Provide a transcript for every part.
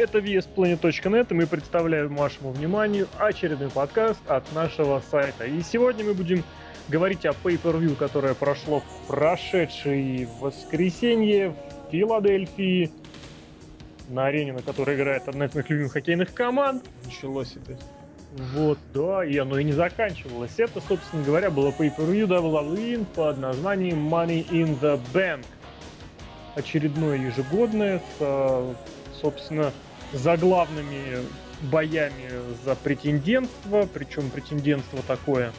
Это VSPlanet.net, и мы представляем вашему вниманию очередной подкаст от нашего сайта. И сегодня мы будем говорить о Pay-Per-View, которое прошло в прошедшее воскресенье в Филадельфии, на арене, на которой играет одна из моих любимых хоккейных команд. Началось это. Вот, да, и оно и не заканчивалось. Это, собственно говоря, было Pay-Per-View WWE под названием Money in the Bank. Очередное ежегодное с, э, собственно, заглавными боями за претендентство, причем претендентство такое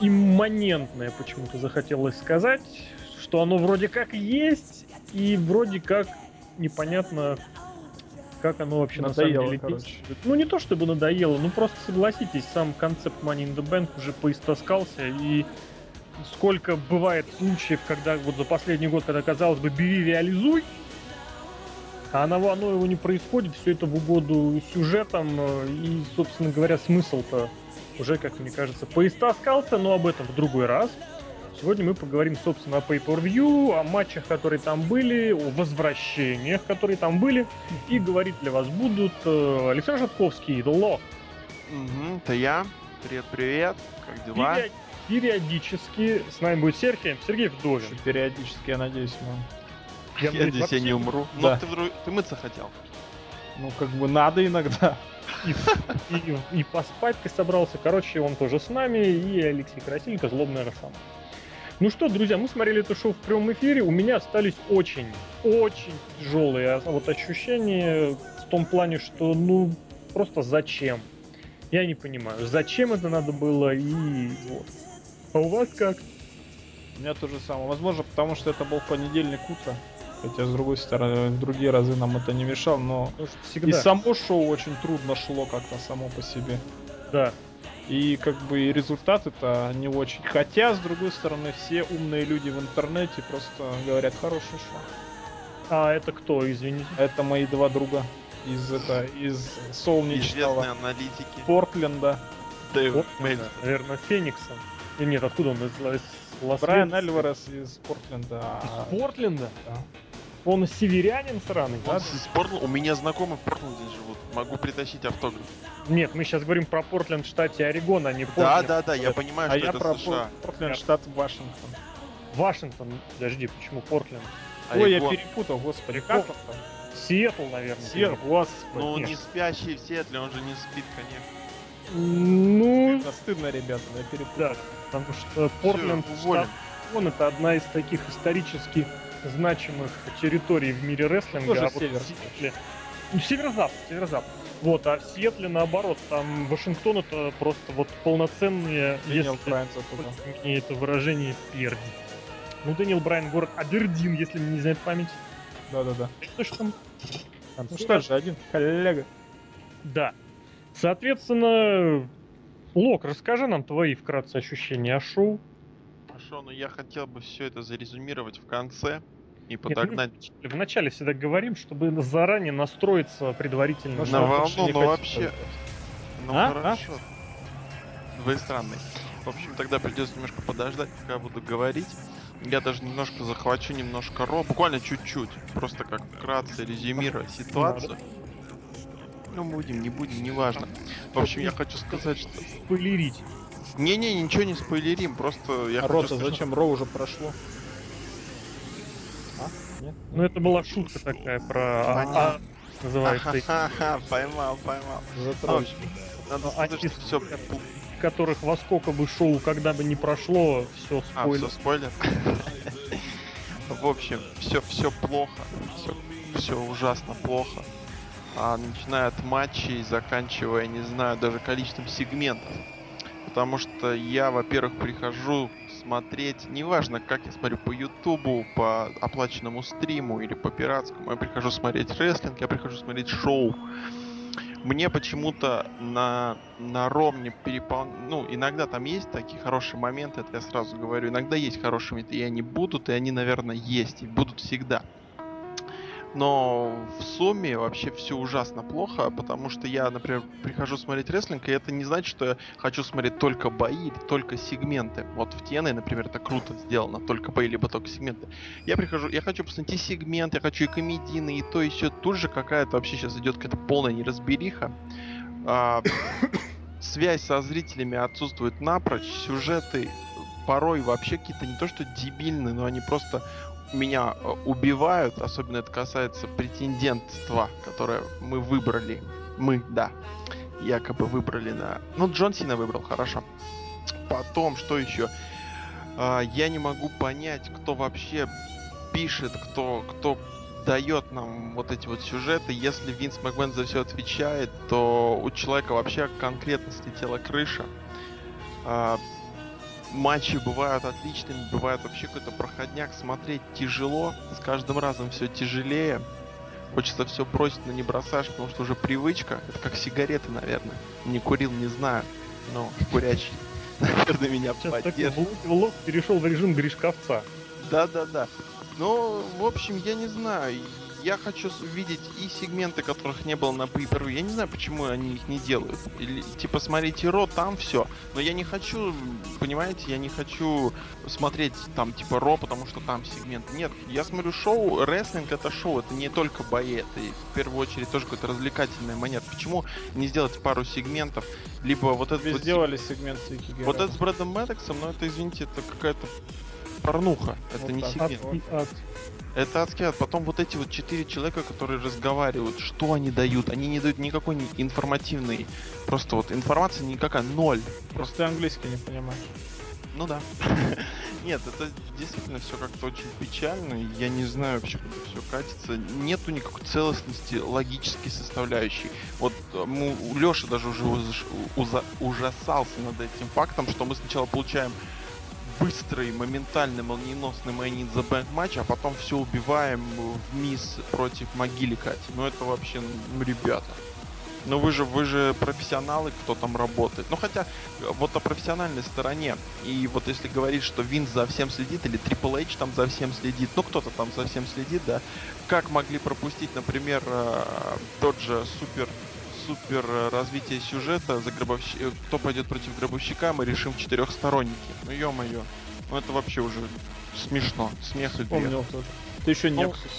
имманентное, почему-то захотелось сказать, что оно вроде как есть, и вроде как непонятно, как оно вообще надоело, на самом деле короче. Ну, не то чтобы надоело, ну просто согласитесь, сам концепт Money in the Bank уже поистаскался, и сколько бывает случаев, когда вот за последний год, когда казалось бы, бери, реализуй, а оно, оно его не происходит, все это в угоду сюжетам, э, и, собственно говоря, смысл-то уже, как мне кажется, поистаскался, но об этом в другой раз. Сегодня мы поговорим, собственно, о Pay-Per-View, о матчах, которые там были, о возвращениях, которые там были. И говорить для вас будут э, Александр Жатковский, Лох. Угу, это я. Привет-привет, как дела? Период, периодически с нами будет Сергей, Сергей Вдовин. Периодически, я надеюсь, мы... Я, я надеюсь, я не умру. Да. Но ты, ты мыться хотел. Ну, как бы надо иногда. И, и, и поспать ты собрался. Короче, он тоже с нами. И Алексей Красильников, злобная роса. Ну что, друзья, мы смотрели это шоу в прямом эфире. У меня остались очень, очень тяжелые вот ощущения в том плане, что ну просто зачем? Я не понимаю, зачем это надо было и вот. А у вас как? У меня то же самое. Возможно, потому что это был понедельник утро. Хотя, с другой стороны, в другие разы нам это не мешало, но всегда. и само шоу очень трудно шло как-то само по себе. Да, и как бы результаты-то не очень. Хотя, с другой стороны, все умные люди в интернете просто говорят хорошее шоу. А это кто, извините? Это мои два друга из это из солнечного Известные аналитики. Портленда. Дэвид Наверное, Феникса. И нет, откуда он из Лас Брайан Альварес из Портленда. Из Портленда? Да. Он северянин сраный, да? Из. У меня знакомые в Портленде живут. Могу притащить автограф. Нет, мы сейчас говорим про Портленд, штате Орегон, а не Портленд. Да, да, да, я понимаю, а что я это про США. Портленд, штат Вашингтон. Вашингтон, подожди, почему Портленд? Орегон. Ой, я перепутал, господи, как там? Сиэтл, наверное. Сиэтл, господи. Ну, не спящий в Сиэтле, он же не спит, конечно. Ну... Стыдно, стыдно, ребята, я перепутал. Да, потому что Портленд, штат, он это одна из таких исторически значимых территорий в мире рестлинга. Тоже а север. Вот Сиэтле... Ну, северо-запад, северо-запад. Вот, а в Сиэтле наоборот, там Вашингтон это просто вот полноценные, Дэниел если Брайан мне это выражение перди. Ну, Дэниел Брайан город Абердин, если мне не знает память. Да-да-да. Что ж там? там ну что же, один коллега. Да. Соответственно, Лок, расскажи нам твои вкратце ощущения о шоу. Хорошо, но я хотел бы все это зарезюмировать в конце и подогнать. Нет, мы вначале всегда говорим, чтобы заранее настроиться предварительно. На волну, ну вообще. Ну а? хорошо. А? Вы странный. В общем, тогда придется немножко подождать, пока буду говорить. Я даже немножко захвачу немножко ро, буквально чуть-чуть, просто как вкратце резюмировать ситуацию. Ну, будем, не будем, неважно. В общем, я хочу сказать, что... Спойлерить. Не-не, ничего не спойлерим, просто я а хочу сказать... зачем? Ро уже прошло. Нет? Ну это была шутка такая про а, а, называется. Ха-ха-ха, поймал, поймал. Затронул. Надо а, что все которых во сколько бы шоу, когда бы не прошло, все спойлер. А, все спойлер. В общем, все, все плохо, все, все ужасно плохо. А, начиная от матчей, заканчивая, не знаю, даже количеством сегментов. Потому что я, во-первых, прихожу смотреть, неважно, как я смотрю по Ютубу, по оплаченному стриму или по пиратскому, я прихожу смотреть рестлинг, я прихожу смотреть шоу. Мне почему-то на, на Ром не перепол... Ну, иногда там есть такие хорошие моменты, это я сразу говорю. Иногда есть хорошие моменты, и они будут, и они, наверное, есть, и будут всегда. Но в сумме вообще все ужасно плохо, потому что я, например, прихожу смотреть рестлинг, и это не значит, что я хочу смотреть только бои, только сегменты. Вот в TNA, например, это круто сделано, только бои, либо только сегменты. Я прихожу, я хочу посмотреть и сегмент, я хочу и комедийный, и то, и все. Тут же какая-то вообще сейчас идет какая-то полная неразбериха. А, связь со зрителями отсутствует напрочь, сюжеты порой вообще какие-то не то что дебильные, но они просто меня э, убивают, особенно это касается претендентства, которое мы выбрали. Мы, да, якобы выбрали на... Ну, Джон Сина выбрал, хорошо. Потом, что еще? А, я не могу понять, кто вообще пишет, кто, кто дает нам вот эти вот сюжеты. Если Винс Макмен за все отвечает, то у человека вообще конкретно слетела крыша. Матчи бывают отличными, бывает вообще какой-то проходняк, смотреть тяжело, с каждым разом все тяжелее. Хочется все бросить, но не бросаешь, потому что уже привычка. Это как сигареты, наверное. Не курил, не знаю, но курящий, наверное, меня поддержит. Влог перешел в режим Гришковца. Да-да-да. Ну, в общем, я не знаю я хочу видеть и сегменты, которых не было на pay Я не знаю, почему они их не делают. Или, типа, смотрите Ро, там все. Но я не хочу, понимаете, я не хочу смотреть там, типа, Ро, потому что там сегмент. Нет, я смотрю шоу, рестлинг это шоу, это не только бои, это в первую очередь тоже какой-то развлекательный монет. Почему не сделать пару сегментов? Либо вот это... вот, сделали сегмент Вот это с Брэдом Мэддоксом, но это, извините, это какая-то порнуха. Это вот не так. сегмент. От, от, это адский ад. Потом вот эти вот четыре человека, которые разговаривают, что они дают? Они не дают никакой информативной. Просто вот информация никакая, ноль. Просто ты английский не понимаешь. Ну да. Нет, это действительно все как-то очень печально. Я не знаю, почему это все катится. Нету никакой целостности логической составляющей. Вот мы, Леша даже уже ужасался над этим фактом, что мы сначала получаем быстрый, моментальный, молниеносный Money in the Bank матч, а потом все убиваем в мисс против могили Кати. Ну это вообще, ну ребята. Ну вы же, вы же профессионалы, кто там работает. Ну хотя, вот о профессиональной стороне. И вот если говорить, что Винс за всем следит, или Triple H там за всем следит, ну кто-то там за всем следит, да. Как могли пропустить, например, э, тот же супер супер э, развитие сюжета за гробовщ... Э, кто пойдет против гробовщика, мы решим в четырехсторонники. Ну ё-моё. Ну это вообще уже смешно. Смех и Вспомнил тоже. Ты еще ну, Nexus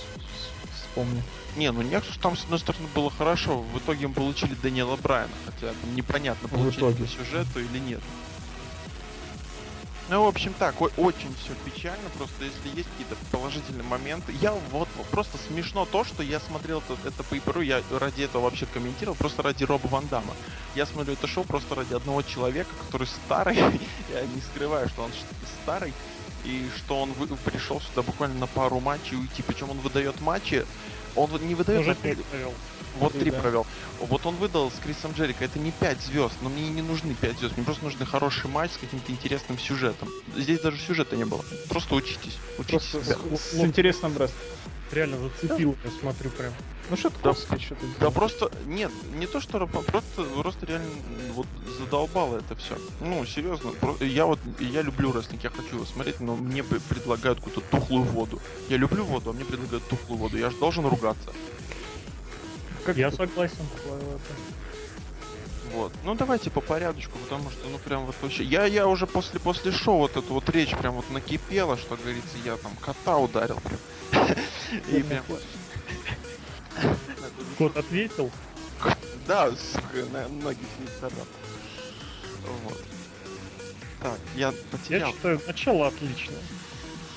вспомни. Не, ну Nexus там, с одной стороны, было хорошо. В итоге мы получили Дэниела Брайана. Хотя непонятно, получили по сюжету или нет. Ну, в общем, так, очень все печально, просто если есть какие-то положительные моменты. Я вот просто смешно то, что я смотрел это, это по ИПРу, я ради этого вообще комментировал, просто ради Роба Ван Дамма. Я смотрю это шоу просто ради одного человека, который старый, я не скрываю, что он старый, и что он вы, пришел сюда буквально на пару матчей уйти. Причем он выдает матчи, он не выдает... Уже вот три да. провел. Вот он выдал с Крисом Джерика. Это не 5 звезд, но мне не нужны 5 звезд. Мне просто нужны хороший матч с каким-то интересным сюжетом. Здесь даже сюжета не было. Просто учитесь. Учитесь. Просто с, с интересным рестлингом. Реально зацепил, я смотрю прям. Ну что ты да, что ты Да просто, нет, не то что просто, просто реально вот задолбало это все. Ну, серьезно, я вот, я люблю рестлинг, я хочу его смотреть, но мне предлагают какую-то тухлую воду. Я люблю воду, а мне предлагают тухлую воду, я же должен ругаться. Как я согласен. Вот. Ну давайте по порядочку, потому что, ну прям вот вообще. Я, я уже после, после шоу вот эту вот речь прям вот накипела, что говорится, я там кота ударил прям. И прям. Кот ответил? Да, сука, на ноги не царапал. Вот. Так, я потерял. Я считаю, начало отличное.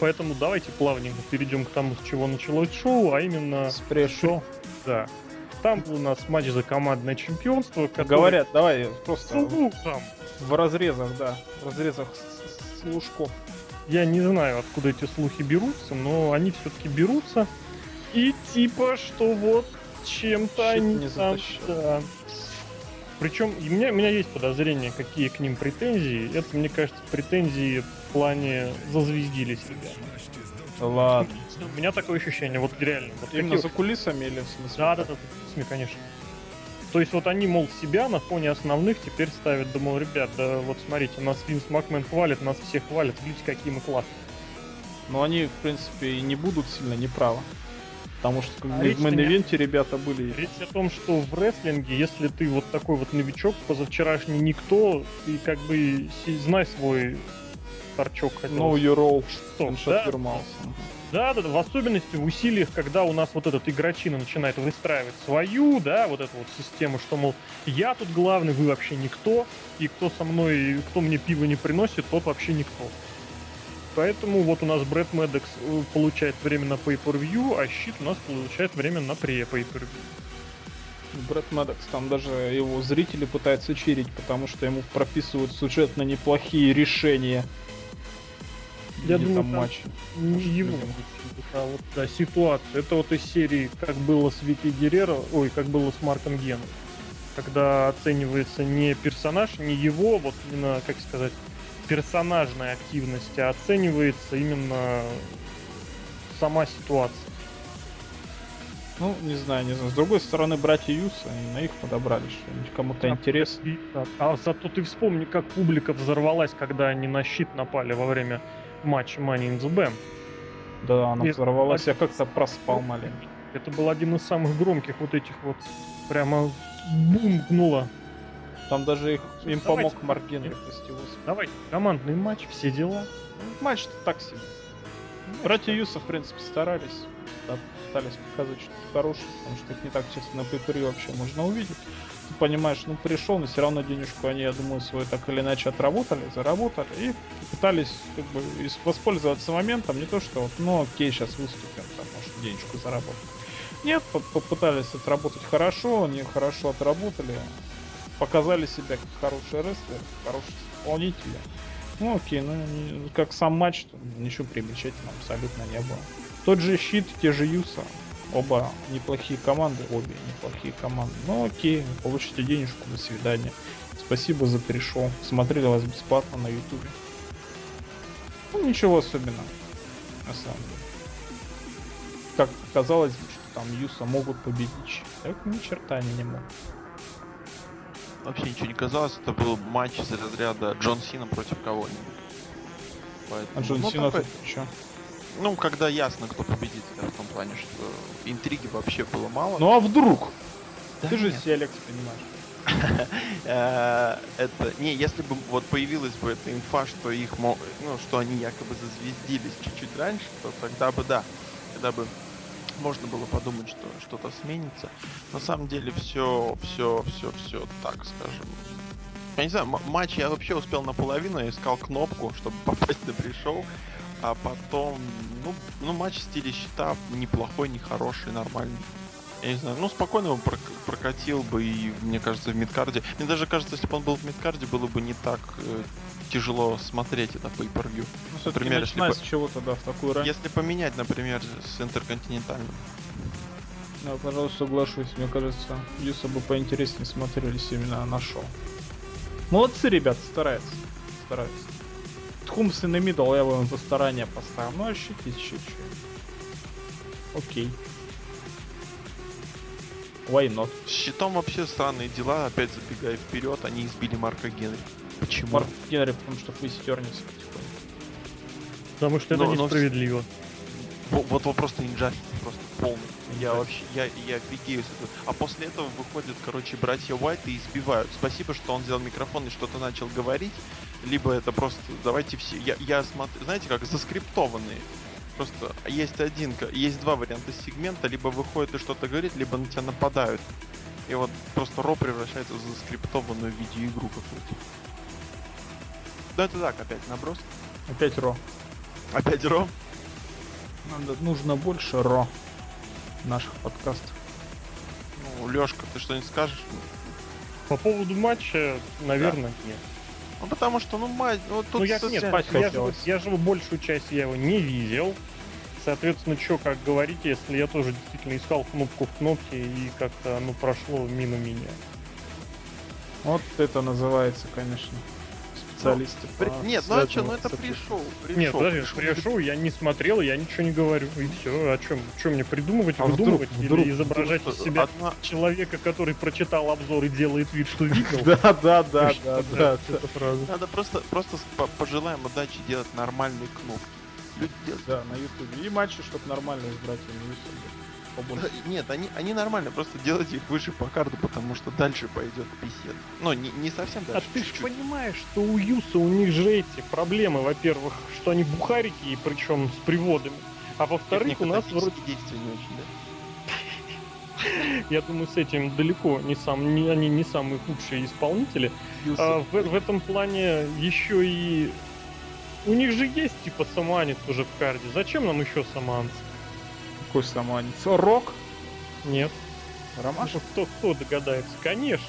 Поэтому давайте плавненько перейдем к тому, с чего началось шоу, а именно... С пресс-шоу. Да. Там у нас матч за командное чемпионство. Который... Говорят, давай просто ну, там. в разрезах, да, в разрезах служков. Я не знаю, откуда эти слухи берутся, но они все-таки берутся. И типа, что вот чем-то они не там... Да. Причем у меня, у меня есть подозрение, какие к ним претензии. Это, мне кажется, претензии в плане зазвездились ребята. Ладно. У меня такое ощущение, вот реально. Вот Именно какие... за кулисами или в смысле? Да, да, да, за кулисами, конечно. То есть вот они, мол, себя на фоне основных теперь ставят, думал, ребят, да вот смотрите, нас Винс Макмен хвалит, нас всех хвалят, видите, какие мы классные. Но они, в принципе, и не будут сильно неправы. Потому что а в мейн-ивенте ребята были. Речь о том, что в рестлинге, если ты вот такой вот новичок, позавчерашний никто, ты как бы знай свой торчок хотел. Know your role. Что? Да? Да, да, да, в особенности в усилиях, когда у нас вот этот игрочина начинает выстраивать свою, да, вот эту вот систему, что, мол, я тут главный, вы вообще никто, и кто со мной, кто мне пиво не приносит, тот вообще никто. Поэтому вот у нас Брэд Медекс получает время на Pay-Per-View, а Щит у нас получает время на pre-Pay-Per-View. Брэд Медекс, там даже его зрители пытаются чирить, потому что ему прописывают сюжетно неплохие решения. Я думаю, там матч. Не его, а вот да, ситуация. Это вот из серии, как было с Вики Герреро, ой, как было с Марком Геном. Когда оценивается не персонаж, не его, вот именно, как сказать, персонажной активности, а оценивается именно сама ситуация. Ну, не знаю, не знаю. С другой стороны, братья Юса, на их подобрали, что кому-то а, интересно. А, а зато ты вспомни, как публика взорвалась, когда они на щит напали во время матча Money in the Bank. Да, она И взорвалась, я как-то проспал маленький. Это был один из самых громких вот этих вот прямо бумкнуло там даже их, им Давайте, помог Марк Генри, Давайте, командный матч, все дела. Матч-то так себе. Братья Юса, в принципе, старались. Да, пытались показать что-то хорошее, потому что их не так часто на пейпере вообще можно увидеть. Ты понимаешь, ну пришел, но все равно денежку они, я думаю, свою так или иначе отработали, заработали и пытались как бы воспользоваться моментом, не то что вот, ну окей, сейчас выступим, там, может, денежку заработать. Нет, попытались отработать хорошо, они хорошо отработали, показали себя как хорошие рестлеры, хорошие исполнители. Ну окей, ну как сам матч, ничего примечательного абсолютно не было. Тот же щит, те же Юса. Оба неплохие команды, обе неплохие команды. Ну окей, получите денежку, до свидания. Спасибо за пришел. Смотрели вас бесплатно на ютубе. Ну ничего особенного, на самом деле. Как казалось, что там Юса могут победить. Так ни черта они не могут вообще ничего не казалось. Это был матч из разряда Джон Сина против кого-нибудь. Поэтому, а Джон ну, Сина такой... что? Ну, когда ясно, кто победит, да, в том плане, что интриги вообще было мало. Ну а вдруг? Да Ты нет. же Селекс понимаешь. Это не, если бы вот появилась бы эта инфа, что их, ну, что они якобы зазвездились чуть-чуть раньше, то тогда бы да, тогда бы можно было подумать, что что-то сменится. На самом деле все, все, все, все, так скажем. Я не знаю, матч я вообще успел наполовину, я искал кнопку, чтобы попасть на пришел. А потом, ну, ну матч в стиле щита неплохой, нехороший, нормальный. Я не знаю, ну спокойно бы прокатил бы и, мне кажется, в мидкарде. Мне даже кажется, если бы он был в мидкарде, было бы не так э, тяжело смотреть это по pay-per-view. Ну, например, если по... с чего-то, да, в такую рань. Если поменять, например, с интерконтинентальным. Да, пожалуй, соглашусь. Мне кажется, Юса бы поинтереснее смотрелись именно на шоу. Молодцы, ребят, стараются. Стараются. Тхумс и на мидл я бы им за старание поставил. Ну, ощутить чуть-чуть. Окей. Why not? С щитом вообще странные дела. Опять забегая вперед, они избили Марка Генри. Почему? Марк Генри, потому что поистернется потихоньку. Потому что это но, несправедливо. Но... Вот вопрос-то инжаст, просто полный. Я вообще, я, я офигею. А после этого выходят, короче, братья Уайт и избивают. Спасибо, что он взял микрофон и что-то начал говорить. Либо это просто, давайте все, я, я смотрю, знаете, как заскриптованные. Просто есть один, есть два варианта сегмента, либо выходит и что-то говорит, либо на тебя нападают. И вот просто Ро превращается в заскриптованную видеоигру какую-то. Да это так, опять наброс. Опять Ро. Опять Ро? Надо, нужно больше Ро наших подкастов. Ну, Лёшка, ты что-нибудь скажешь? По поводу матча, наверное, да. нет. Ну потому что, ну, мать, вот тут... Ну, я, нет, я, же, я же большую часть я его не видел. Соответственно, что как говорить, если я тоже действительно искал кнопку в кнопке и как-то оно прошло мимо меня. Вот это называется, конечно специалисты. При... Нет, ну а что, ну это пришел. Нет, подожди, пришел, я не смотрел, я ничего не говорю, и все. О чем? Что мне придумывать, а выдумывать вдруг, или вдруг, изображать вдруг, из себя одна... человека, который прочитал обзор и делает вид, что видел? Да, да, да, да, да. Надо просто, просто пожелаем удачи делать нормальные кнопки. Люди делают. Да, на ютубе. И матчи, чтобы нормально с братьями побольше. Нет, они, они нормально, просто делайте их выше по карту, потому что дальше пойдет писет. Ну, не, не совсем А дальше. ты же понимаешь, что у Юса у них же эти проблемы, во-первых, что они бухарики, и причем с приводами. А во-вторых, у нас вроде, действия не очень, да? я думаю, с этим далеко не сам, не, они не самые худшие исполнители. А, в, в этом плане еще и у них же есть типа саманец уже в карде. Зачем нам еще саманец? Какой саманец? Рок? Нет. Ромаш? Ну, кто, кто догадается? Конечно.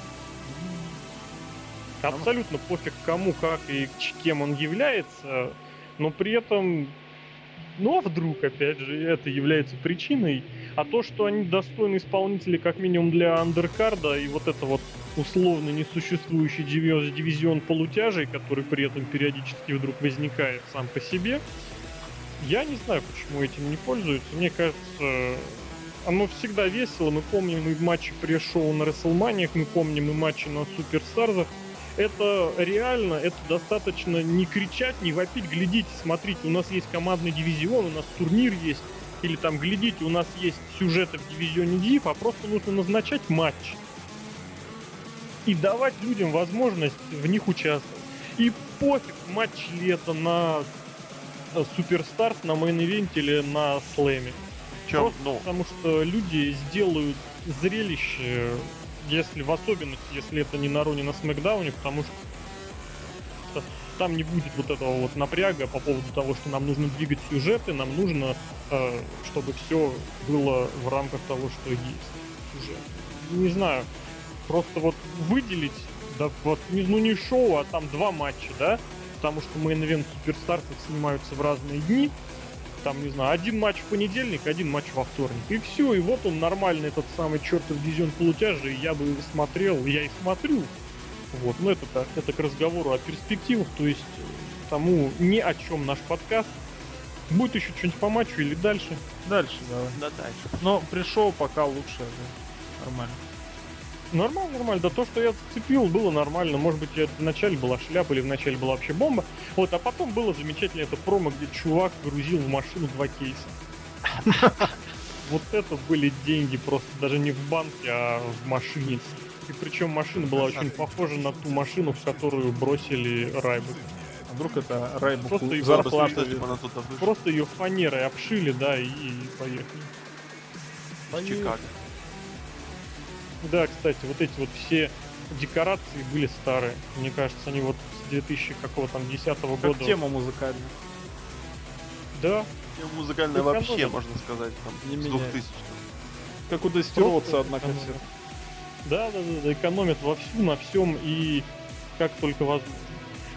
Абсолютно пофиг кому, как и кем он является, но при этом, ну а вдруг, опять же, это является причиной, а то, что они достойны исполнители как минимум для андеркарда, и вот это вот условно несуществующий диви- дивизион полутяжей, который при этом периодически вдруг возникает сам по себе, я не знаю, почему этим не пользуются. Мне кажется, оно всегда весело. Мы помним и матчи пресс-шоу на Расселманиях, мы помним и матчи на Суперстарзах. Это реально, это достаточно не кричать, не вопить, глядите, смотрите, у нас есть командный дивизион, у нас турнир есть, или там, глядите, у нас есть сюжеты в дивизионе Див, а просто нужно назначать матч. И давать людям возможность в них участвовать. И пофиг, матч это на Superstars, на мейн-ивенте или на слэме. Чем, Просто ну, потому что люди сделают зрелище, если в особенности, если это не на Raw, не на Смакдауне, потому что там не будет вот этого вот напряга по поводу того, что нам нужно двигать сюжеты, нам нужно, э, чтобы все было в рамках того, что есть сюжет. Не знаю, просто вот выделить, да, вот, не- ну не шоу, а там два матча, да, потому что мейн-ивент Суперстарсов снимаются в разные дни, там, не знаю, один матч в понедельник, один матч во вторник. И все, и вот он нормальный, этот самый чертов дивизион полутяжи, и я бы его смотрел, и я и смотрю. Вот, но это так, это к разговору о перспективах, то есть э, тому ни о чем наш подкаст. Будет еще что-нибудь по матчу или дальше? Дальше давай. да, дальше. Но пришел пока лучше, да. Нормально. Нормально, нормально. Да то, что я зацепил, было нормально. Может быть, это вначале была шляпа или вначале была вообще бомба. Вот, а потом было замечательно это промо, где чувак грузил в машину два кейса. Вот это были деньги просто даже не в банке, а в машине. И причем машина была очень похожа на ту машину, в которую бросили Райбу. А вдруг это Райбуку Просто и зарплату типа, она тут вышла Просто ее фанерой обшили, да, и, поехали. Чикаго. Да, кстати, вот эти вот все декорации были старые. Мне кажется, они вот с 2000 какого там 10 Как года. тема музыкальная. Тема Да, Музыкальная Ну, вообще, можно сказать, там, Не с меняет. 2000 Как у Дестероца Просто одна экономят. кассета. Да, да, да, да, экономят вовсю, на всем и как только возможно.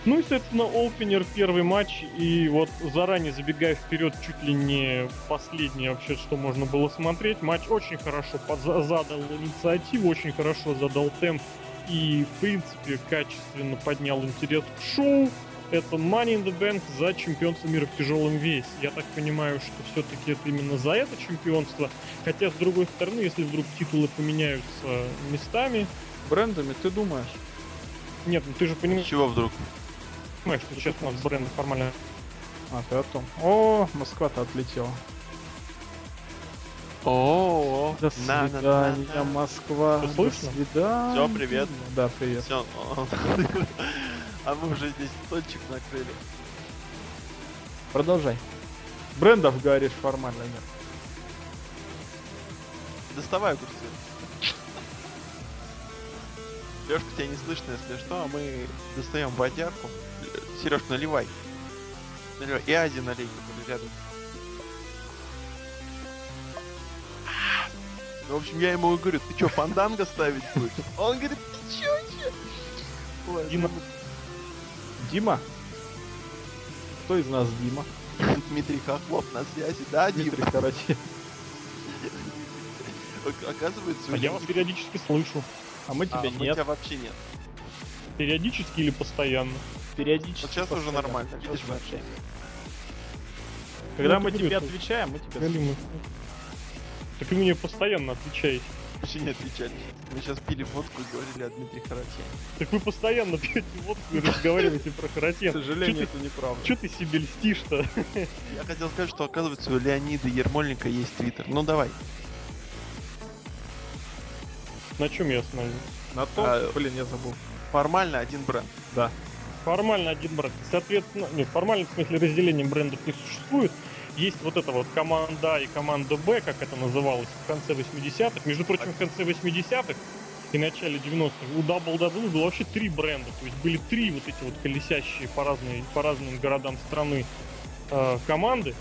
Ну и, соответственно, опенер, первый матч, и вот заранее забегая вперед, чуть ли не последнее вообще, что можно было смотреть, матч очень хорошо задал инициативу, очень хорошо задал темп и, в принципе, качественно поднял интерес к шоу. Это Money in the Bank за чемпионство мира в тяжелом весе. Я так понимаю, что все-таки это именно за это чемпионство. Хотя, с другой стороны, если вдруг титулы поменяются местами... Брендами, ты думаешь? Нет, ну ты же понимаешь, чего вдруг? Что сейчас у нас бренды формально... А, ты о том. О, Москва-то отлетела. О, До свидания, Москва. Всё До слышно? свидания. Всё, привет. Да, привет. Все. А мы уже здесь стольчик накрыли. Продолжай. Брендов говоришь формально нет. Доставай огурцы. Лешка, тебя не слышно, если что, а мы достаем водярку. Сереж, наливай. Наливай. И Ази налей, который рядом. Ну, в общем, я ему говорю, ты что, фанданго ставить будешь? Он говорит, ты чё, чё? Ой, Дима. Дима? Кто из нас Дима? Дмитрий Хохлов на связи, да, Дмитрий Дима? Карачи. Оказывается, А я вас периодически слышу. А мы А, тебя мы нет. тебя вообще нет. Периодически или постоянно. Периодически. Вот сейчас уже постоянно. нормально, Сейчас видишь, мы вообще. общаемся. Когда Ну, мы тебе отвечаем, мы Галина. слушаем. Так вы мне постоянно отвечаете. Вообще не отвечали. Мы сейчас пили водку и говорили о Дмитрии Хараче. Так вы постоянно пьете водку и разговариваете про К Харатен. сожалению, это неправда. Че ты себе льстишь-то? Я хотел сказать, что оказывается у Леонида Ермольника есть твиттер. Ну давай. На чем я остановился? На том, а, блин, я забыл. Формально один бренд. Да. Формально один бренд. Соответственно, нет, формально в смысле разделения брендов не существует. Есть вот эта вот команда А и команда Б, как это называлось, в конце 80-х. Между прочим, в конце 80-х и начале 90-х у WWE было вообще три бренда. То есть были три вот эти вот колесящие по, разные, по разным городам страны э, команды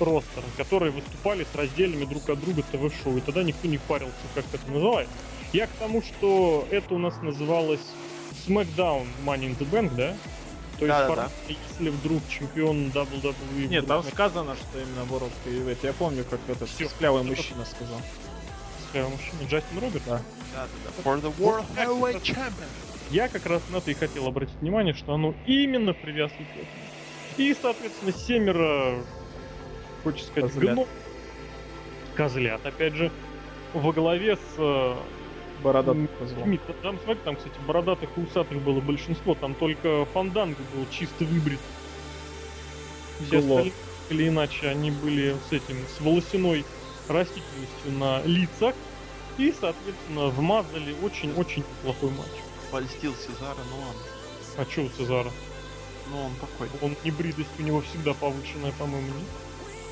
ростера, которые выступали с разделами друг от друга ТВ-шоу. И тогда никто не парился, как это называется. Я к тому, что это у нас называлось SmackDown Money in the Bank, да? То есть, да, да, да. если вдруг чемпион WWE... Нет, там сказано, что именно World Heavyweight. Я помню, как этот Все, склявый мужчина сказал. Склявый мужчина? Джастин Роберт? Да. Да, да, да. For the World Heavyweight Champion. Я как раз на это и хотел обратить внимание, что оно именно привязано к этому. И, соответственно, семеро, хочется сказать, козлят. гнов. Козлят, опять же, во главе с бородатых. Там, смотри, там, кстати, бородатых и усатых было большинство, там только Фанданго был чисто выбрит. Все остальные, или иначе, они были с этим, с волосяной растительностью на лицах, и, соответственно, вмазали очень-очень плохой матч. Польстил Сезара, ну ладно. А что у Сезара? Ну он такой. Он не бридость у него всегда повышенная, по-моему, нет?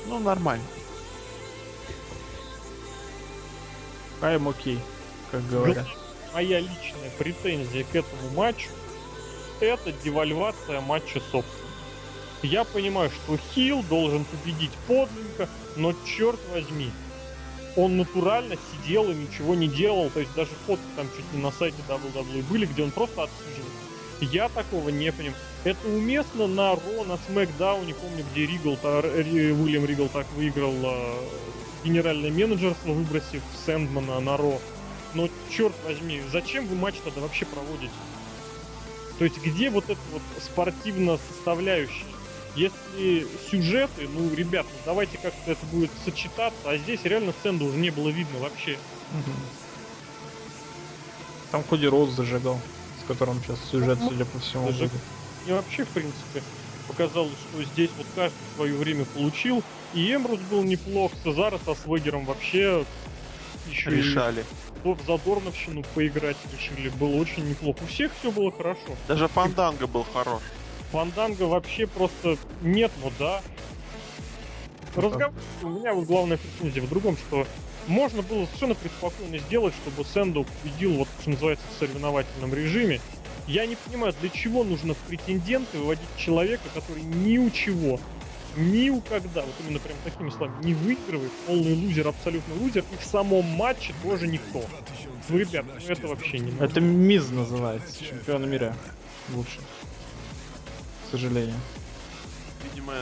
Ну нормально. I'm окей, как говорят. Моя личная претензия к этому матчу это девальвация матча собственно. Я понимаю, что Хил должен победить подлинно, но черт возьми, он натурально сидел и ничего не делал, то есть даже фотки там чуть не на сайте WWE были, где он просто отсиживал. Я такого не понимаю. Это уместно на Ро, на Смакдауне, помню, где Ригл, Уильям Ригл так выиграл э, генеральное менеджерство, выбросив Сэндмана на Ро. Но черт возьми, зачем вы матч тогда вообще проводите? То есть где вот эта вот спортивная составляющая? Если сюжеты, ну, ребят, ну, давайте как-то это будет сочетаться, а здесь реально сцену уже не было видно вообще. Угу. Там Коди Роуз зажигал, с которым сейчас сюжет, ну, судя по всему, зажиг... будет. И вообще, в принципе, показалось, что здесь вот каждый свое время получил. И Эмбрус был неплох, Цезара со Свегером вообще еще решали. И в Задорновщину поиграть решили. Было очень неплохо. У всех все было хорошо. Даже Фанданга был хорош. Фанданга вообще просто нет, вот да. Разговор у меня вот главная претензия в другом, что можно было совершенно преспокойно сделать, чтобы Сэндо победил, вот что называется, в соревновательном режиме. Я не понимаю, для чего нужно в претенденты выводить человека, который ни у чего, ни у когда, вот именно прям такими словами, не выигрывает, полный лузер, абсолютно лузер, и в самом матче тоже никто. Ну, ребят, ну это вообще не Это Миз называется, чемпион мира. Лучше к сожалению. Видимо,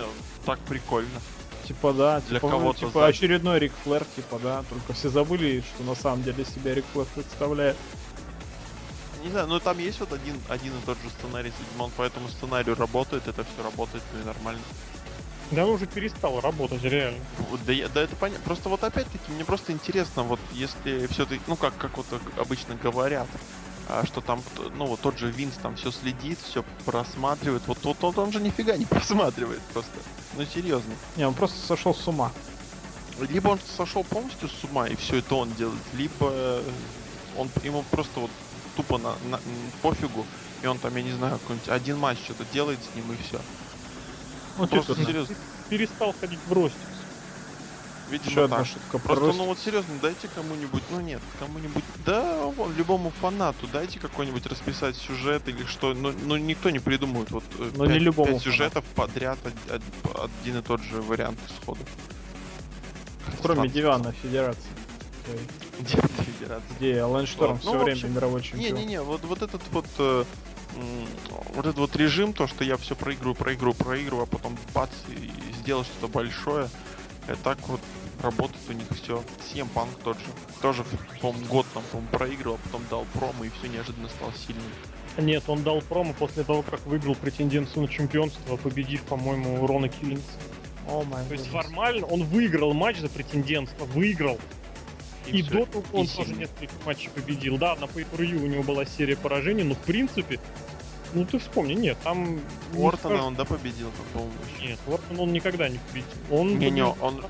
так прикольно. Типа да, для типа, кого-то типа сзади. очередной Рик Флэр, типа да, только все забыли, что на самом деле себя Рик Флэр представляет. Не знаю, ну там есть вот один, один и тот же сценарий, видимо, он по этому сценарию работает, это все работает, ну и нормально. Да он уже перестал работать, реально. Да, я, да это понятно. Просто вот опять-таки, мне просто интересно, вот если все-таки, ну как, как вот обычно говорят, а, что там, ну вот тот же Винс там все следит, все просматривает. Вот тот, тот он же нифига не просматривает просто. Ну серьезно. Не, он просто сошел с ума. Либо он сошел полностью с ума и все это он делает, либо он ему просто вот тупо на, на пофигу, и он там, я не знаю, какой-нибудь один матч что-то делает с ним и все. Ну, просто серьезно. Перестал ходить в ростик. Видимо, Еще одна шутка. Просто, просто, ну вот серьезно, дайте кому-нибудь, ну нет, кому-нибудь, да, вон, любому фанату, дайте какой-нибудь расписать сюжет или что, ну, ну никто не придумает вот э, Но 5, не любому 5 сюжетов подряд, один и тот же вариант исхода. Кроме Дивана Федерации. Где Федерация? Где Алан Шторм все ну, время общем, мировой чемпион. Не-не-не, вот, вот этот вот э, вот этот вот режим, то, что я все проигрываю, проигрываю, проигрываю, а потом бац, и сделал что-то большое, и так вот работает у них все. CM Punk тот же. Тоже, по-моему, год там, по проигрывал, а потом дал промо и все неожиданно стал сильным. Нет, он дал промо после того, как выиграл претенденцию на чемпионство, победив, по-моему, Рона Киллинса. О, май То есть формально он выиграл матч за претендентство, выиграл. И, и до того он и тоже несколько матчей победил. Да, на pay у него была серия поражений, но в принципе ну ты вспомни, нет, там... Уортона не он, да, победил, по-моему? Нет, Уортон он никогда не победил. Он не, не, он...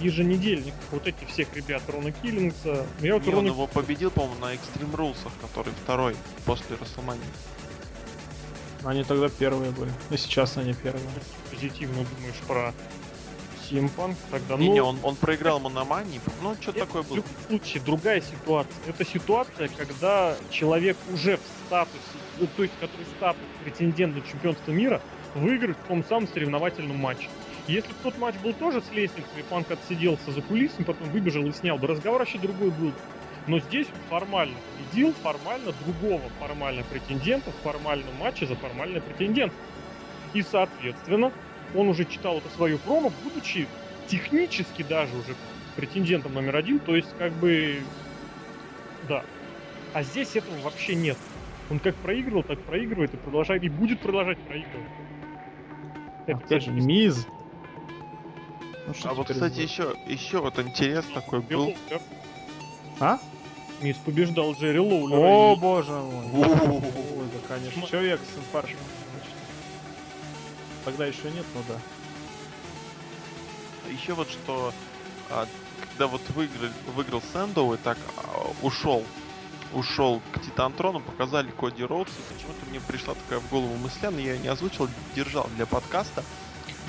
еженедельниках вот этих всех ребят, Рона Киллингса. Я вот Не, Рона... он его победил, по-моему, на Extreme Rules, который второй после Расселмании. Они тогда первые были. И сейчас они первые. Позитивно думаешь про Симпанк тогда. Не, ну, не, он, он проиграл Мономании. Ну, что такое было? В любом случае, другая ситуация. Это ситуация, когда человек уже в статусе, ну, то есть, который статус претендент на чемпионство мира, выиграть в том самом соревновательном матче. Если бы тот матч был тоже с лестницей, Панк отсиделся за кулисами, потом выбежал и снял бы, разговор вообще другой был. Но здесь формально победил, формально другого формально претендента в формальном матче за формальный претендент. И, соответственно, он уже читал это свою промо, будучи технически даже уже претендентом номер один, то есть как бы да. А здесь этого вообще нет. Он как проигрывал, так проигрывает и продолжает, и будет продолжать проигрывать. Это Опять же, Миз. Ну, а вот, кстати, еще, еще вот интерес такой был. А? Мисс побеждал Джерри Лоулера. О, и... боже мой. Ой, да, конечно. Человек с инфарктом. Тогда еще нет, но да. Еще вот что, а, когда вот выиграл, выиграл Сэндоу и так а, ушел, ушел к Титантрону, показали Коди Роудс, и почему-то мне пришла такая в голову мысля, но я ее не озвучил, держал для подкаста,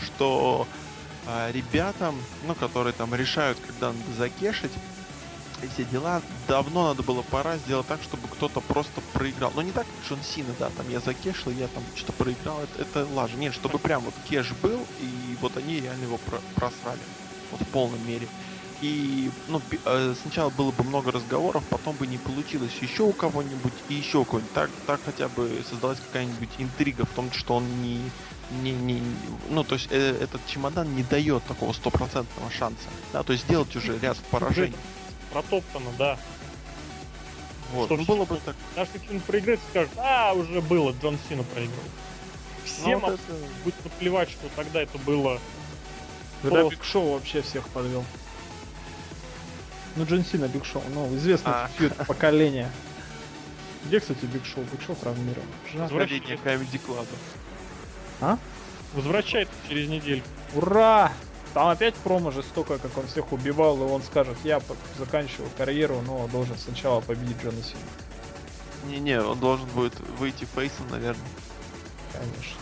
что а, ребятам, ну, которые там решают, когда надо закешить, все дела, давно надо было пора сделать так, чтобы кто-то просто проиграл. Но не так, как Джон Сина, да, там я закешил, я там что-то проиграл, это, это лажа. Нет, чтобы прям вот кеш был, и вот они реально его про просрали. Вот в полной мере. И ну, э, сначала было бы много разговоров, потом бы не получилось еще у кого-нибудь и еще у кого-нибудь. Так, так хотя бы создалась какая-нибудь интрига в том, что он не, не, не, ну, то есть э, этот чемодан не дает такого стопроцентного шанса. Да, то есть сделать уже ряд поражений протоптано, да. Вот, что ну, было бы так. Даже если он проиграет, скажет, а, уже было, Джон Сина проиграл. Всем ну, вот это... будет наплевать, что тогда это было... Когда просто... Биг Шоу вообще всех подвел. Ну, Джон Сина, Биг Шоу, ну, известный а. feud поколения. Где, кстати, Биг Шоу? Биг Шоу травмирован. Возвращение Comedy Club. А? Возвращается через неделю. Ура! Там опять промо жестокое, как он всех убивал, и он скажет, я заканчиваю карьеру, но должен сначала победить Джона Сина. Не-не, он должен будет выйти фейсом, наверное. Конечно.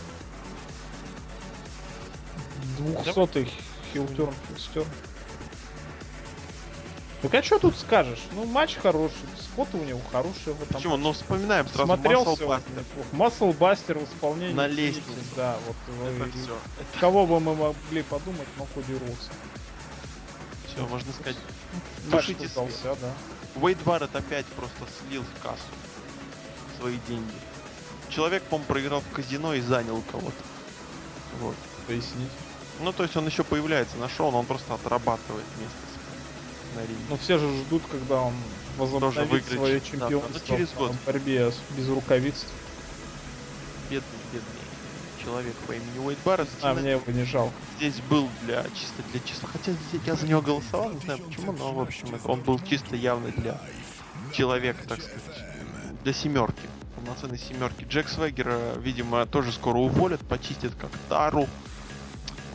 Двухсотый heel turn, heel turn. Так а что тут скажешь? Ну, матч хороший, споты у него хорошие в этом. Почему? Ну, вспоминаем сразу Смотрелся Muscle Buster в исполнении. На лестнице. Да, вот. Это все. Кого бы мы могли подумать, но Коди Роуз. Все, можно сказать. Душите удался, да. Уэйд Барретт опять просто слил в кассу свои деньги. Человек, по-моему, проиграл в казино и занял кого-то. Вот. Пояснить. Ну, то есть он еще появляется на шоу, но он просто отрабатывает место на ринге. Но все же ждут, когда он возобновит свое чемпионство да, через год. в борьбе без рукавиц. Бедный, бедный человек по имени Уэйд Барретт. А, мне его не жалко. Здесь был для чисто для числа. Хотя я за него голосовал, не знаю почему, но в общем он был чисто явно для человека, так сказать, для семерки. Полноценной семерки. Джек Свегера, видимо, тоже скоро уволят, почистят как Тару.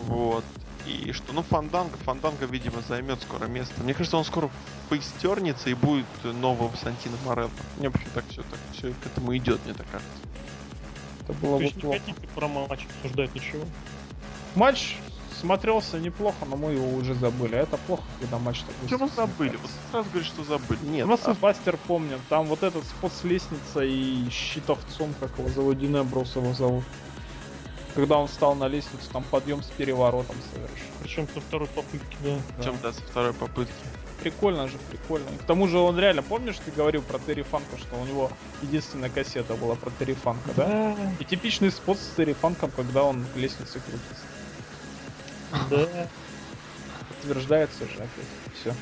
Вот. И что, ну, Фанданга, Фанданга, видимо, займет скоро место. Мне кажется, он скоро поистернется и будет новым Сантино Морелло. Мне вообще так все так все к этому идет, мне так кажется. Это было бы плохо. не хотите про матч обсуждать ничего? Матч смотрелся неплохо, но мы его уже забыли. А это плохо, когда матч такой. Мы забыли? Вот сразу говоришь, что забыли. Нет. Массовбастер а... помним. Там вот этот спот с лестницей и щитовцом, как его зовут, Динебрус его зовут. Когда он встал на лестницу, там подъем с переворотом совершил. Причем со второй попытки, да. Причем, да, со второй попытки. Прикольно же, прикольно. К тому же он реально, помнишь, ты говорил про Терри Фанка, что у него единственная кассета была про Терри Фанка, да? да? И типичный спот с Терри Фанком, когда он к лестнице крутится. Да. Подтверждается же опять. Все.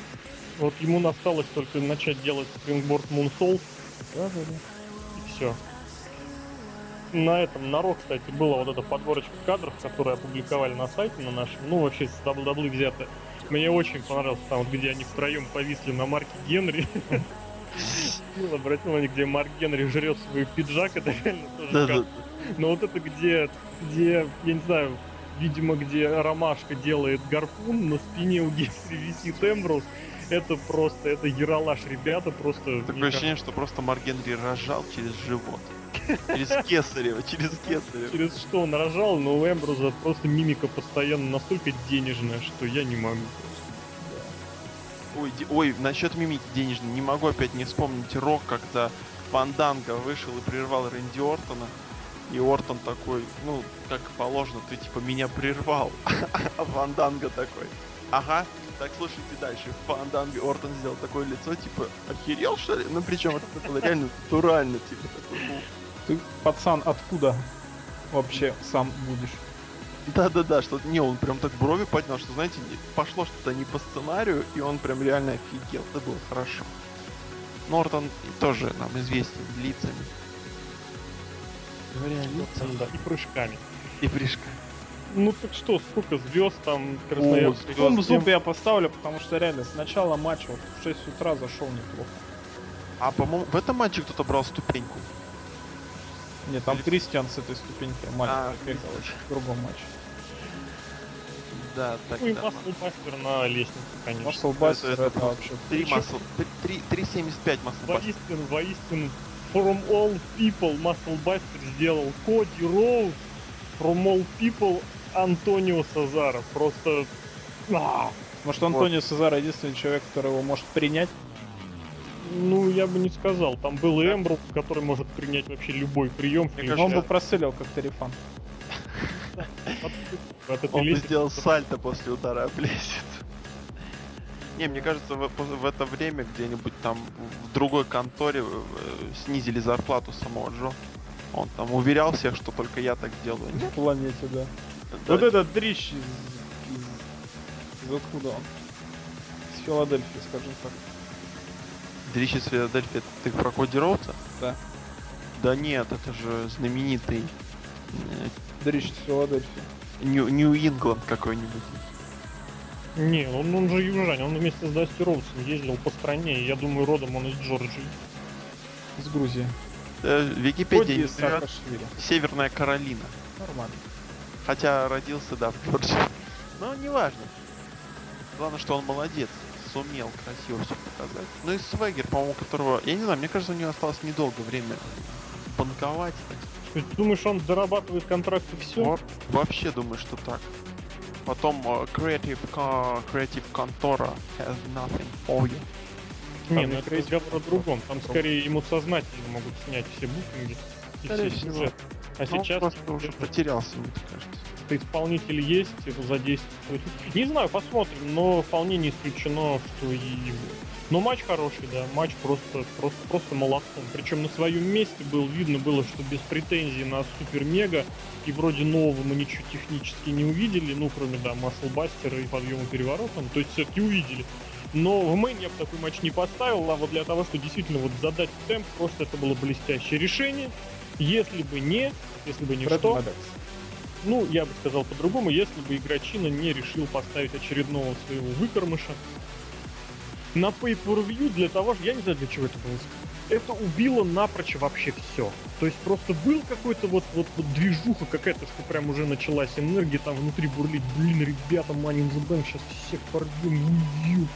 Вот ему осталось только начать делать спрингборд Мунсол. Да, да, да. И все на этом, на Ро, кстати, была вот эта подборочка кадров, которые опубликовали на сайте на нашем, ну, вообще с WWE взято. Мне очень понравилось там, вот, где они втроем повисли на марке Генри. Фил обратил на них, где Марк Генри жрет свой пиджак, это реально тоже Но вот это где, где, я не знаю, видимо, где Ромашка делает гарпун, на спине у Гесри висит Эмбрус. Это просто, это яралаш, ребята, просто... Такое ощущение, что просто Марк Генри рожал через живот. Через кесарево, через кесарево. Через что он рожал, но у Эмбруза просто мимика постоянно настолько денежная, что я не могу. Ой, ой, насчет мимики денежной, не могу опять не вспомнить Рок, когда Фанданга вышел и прервал Рэнди Ортона. И Ортон такой, ну, как положено, ты типа меня прервал. А Фанданга такой, ага, так слушайте дальше. Фанданга Ортон сделал такое лицо, типа, охерел что ли? Ну причем это было реально натурально, типа, такой. Ты, пацан, откуда вообще сам будешь? Да-да-да, что не, он прям так брови поднял, что, знаете, пошло что-то не по сценарию, и он прям реально офигел. Это было хорошо. Нортон тоже нам известен лицами. Говоря лицами. Да, и прыжками. И прыжками. Ну так что, сколько звезд там Красноярск? Ну, зуб я поставлю, потому что реально с начала матча вот, в 6 утра зашел неплохо. А по-моему, в этом матче кто-то брал ступеньку. Нет, там Кристиан с этой ступеньки матч а, в другом матче. Да, так, ну и да. Маслбастер на лестнице, конечно. Маслбастер это, это, это вообще... 3 масл... 3.75 Маслбастер. Воистину, воистину, from all people Маслбастер сделал Коди Роуз, from all people Антонио Сазара. Просто... А! Может, Антонио вот. Сазара единственный человек, который его может принять? Ну, я бы не сказал. Там был и Эмбрус, который может принять вообще любой прием. Он бы прострелил как Тарифан. Он бы сделал сальто после удара об лестницу. Не, мне кажется, в, в это время где-нибудь там в другой конторе э, снизили зарплату самого Джо. Он там уверял всех, что только я так делаю. На планете, да. да. Вот этот дрищ из, из... из откуда он? Из Филадельфии, скажем так. Дрищ из Филадельфии, ты про Коди Роудса? Да. Да нет, это же знаменитый... Дрищ из Филадельфии. Нью-Ингланд какой-нибудь. Не, он, он же южанин, он вместе с Дасти Роудсом ездил по стране, и я думаю, родом он из Джорджии. Из Грузии. Э, Википедия не Северная Каролина. Нормально. Хотя родился, да, в Джорджии. Но неважно. Главное, что он молодец. Сумел красиво все показать. Ну и Свегер, по-моему, которого... Я не знаю, мне кажется, у него осталось недолго время банковать. Ты думаешь, он зарабатывает контракты все? Вот, вообще думаю, что так. Потом uh, Creative, uh, Creative Contora has nothing for you. Не, ну это разговор о другом. Там скорее ему сознательно могут снять все букинги и все сюжет. А ну, сейчас просто уже потерялся, мне кажется. Исполнитель есть, его задействовать. Не знаю, посмотрим, но вполне не исключено, что и но матч хороший, да, матч просто, просто, просто молодцом. Причем на своем месте был видно было, что без претензий на супер-мега и вроде нового мы ничего технически не увидели, ну кроме, да, маслбастера и подъема переворотом, то есть все-таки увидели. Но в мейн я бы такой матч не поставил, а вот для того, что действительно вот задать темп, просто это было блестящее решение. Если бы не, если бы не Брэд что, Мадекс. Ну, я бы сказал по-другому, если бы игрочина не решил поставить очередного своего выкормыша, на pay-per-view для того, что я не знаю для чего это было. Это убило напрочь вообще все. То есть просто был какой-то вот, вот, вот движуха какая-то, что прям уже началась энергия там внутри бурлить. Блин, ребята, in the сейчас всех порвем, убью.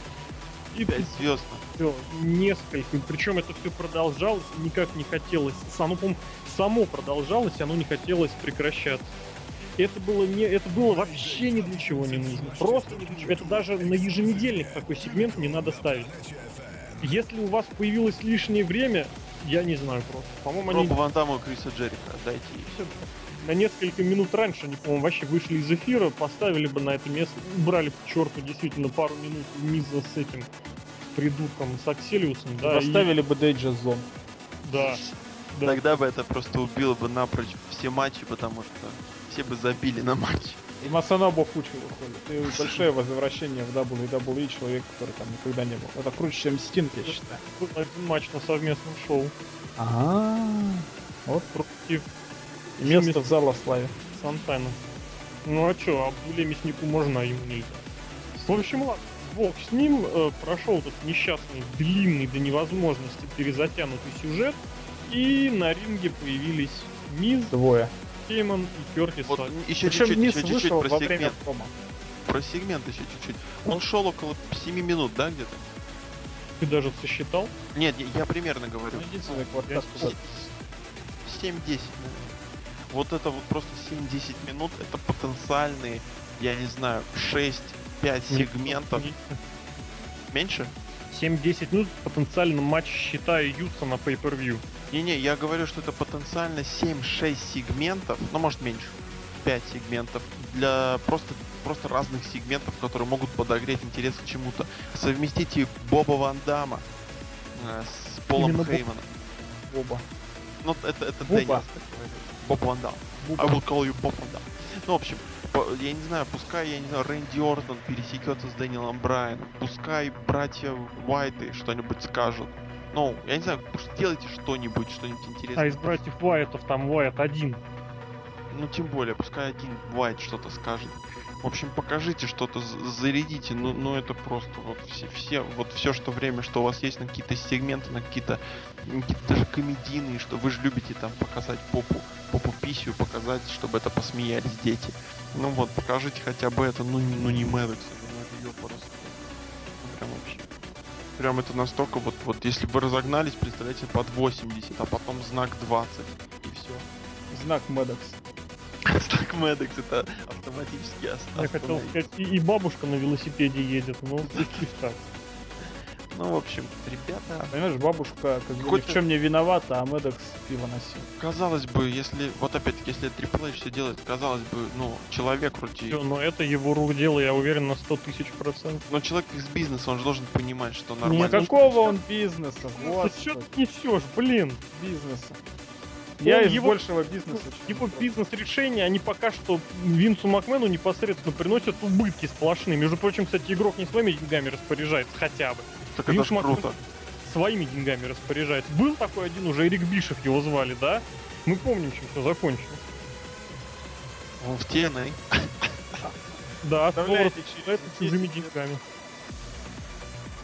И Пять звезд. Все, несколько. Причем это все продолжалось, никак не хотелось. Само, само продолжалось, оно не хотелось прекращаться это было не, это было вообще ни для чего не нужно. Просто. Это даже на еженедельник такой сегмент не надо ставить. Если у вас появилось лишнее время, я не знаю просто. По-моему, они... Ван Дамму Криса Джерика дайте и все. На несколько минут раньше они, по-моему, вообще вышли из эфира, поставили бы на это место, убрали к черту действительно пару минут Миза с этим придурком, с Акселиусом, да. Поставили и... бы Дейджа Зон. Да. да. Тогда бы это просто убило бы напрочь все матчи, потому что все бы забили на матч. И Масанобо Фучи выходит. И большое возвращение в WWE человек, который там никогда не был. Это круче, чем Стинг, я считаю. Был один матч на совместном шоу. Ага. Вот против. И место в зала славе. Сантана. Ну а чё, а Буле Мяснику можно, а ему нельзя. В общем, ладно. Бог с ним э, прошел этот несчастный, длинный до невозможности перезатянутый сюжет, и на ринге появились Миз, Двое Хейман и Кертис Вот еще Причем чуть-чуть, Мисс еще чуть-чуть про во время сегмент. промо. Про сегмент еще чуть-чуть. Он шел около 7 минут, да, где-то? Ты даже сосчитал? Нет, я- я примерно говорю. Квартал Я куда-то. 7-10 минут. Вот это вот просто 7-10 минут, это потенциальные, я не знаю, 6-5 сегментов. Меньше? 7-10 минут потенциально матч считаю Юса на Pay-Per-View. Не-не, я говорю, что это потенциально 7-6 сегментов, ну может меньше, 5 сегментов, для просто, просто разных сегментов, которые могут подогреть интерес к чему-то. Совместите Боба Ван Дамма э, с Полом Именно Боб- Хейманом. Оба. Ну, это, это Боба. Говорит. Боб Ван Дам. I will call you Bob Ван Дам. Ну, в общем, я не знаю, пускай, я не знаю, Рэнди Ортон пересекется с Дэниелом Брайаном, пускай братья Уайты что-нибудь скажут. Ну, я не знаю, сделайте что-нибудь, что-нибудь интересное. А из братьев Уайтов там Уайт один. Ну, тем более, пускай один Уайт что-то скажет. В общем, покажите что-то, зарядите, ну, ну это просто вот все, все, вот все, что время, что у вас есть на какие-то сегменты, на какие-то, на какие-то даже комедийные, что вы же любите там показать попу, попу писью, показать, чтобы это посмеялись дети. Ну вот, покажите хотя бы это, ну, ну не Мэддокс, ну это ёпарас. Ну, прям вообще. Прям это настолько вот, вот если бы разогнались, представляете, под 80, а потом знак 20, и все. Знак Медекс. Знак Мэддокс это автоматически ос- Я хотел остановить. сказать, и, и бабушка на велосипеде едет, но чуть так. Ну, в общем, ребята, Понимаешь, бабушка как бы в чем не виновата, а Медекс пиво носил. казалось бы, если, вот опять-таки, если H все делает, казалось бы, ну, человек вроде, Все, но это его рук дело, я уверен, на 100 тысяч процентов. но человек из бизнеса, он же должен понимать, что нормально. Никакого он бизнеса, Ты вот что ты несешь, блин? бизнеса. Я Он из его- большего бизнеса. Его бизнес-решения, они пока что Винсу Макмену непосредственно приносят убытки сплошные. Между прочим, кстати, игрок не своими деньгами распоряжается хотя бы. Так это Винс Макмен круто. своими деньгами распоряжается. Был такой один уже, Эрик Бишев его звали, да? Мы помним, чем все закончилось. Он в TNA. Да, Форд через это чужими 10 лет деньгами.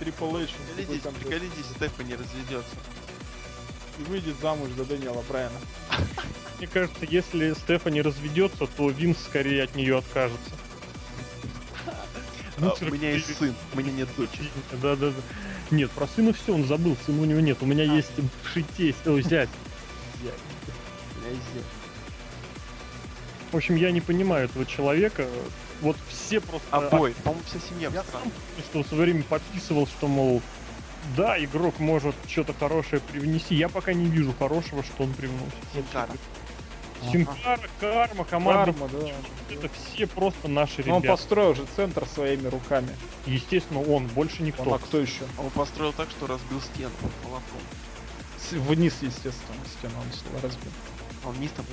H такой Приколитесь, приколитесь, Стефани разведется. И выйдет замуж за Дэниела Брайана. Мне кажется, если Стефани разведется, то Винс скорее от нее откажется. Ну, у меня есть сын, у меня нет дочери. Да, да, да. Нет, про сына все, он забыл, сына у него нет. У меня А. есть бывший тесть, о, зять. У меня есть зять. В общем, я не понимаю этого человека. Вот все просто... Обои, по-моему, вся семья Я сам, что в свое время подписывал, что, мол, да, игрок может что-то хорошее привнести. Я пока не вижу хорошего, что он привносит. Синкара. Синкара, Карма, команда. Карма, да. Это все просто наши Но он ребята. построил же центр своими руками. Естественно, он, больше никто. Он, а кто еще? Он построил так, что разбил стену молотком. С- Вниз, естественно, стену он с- разбил. А он вниз там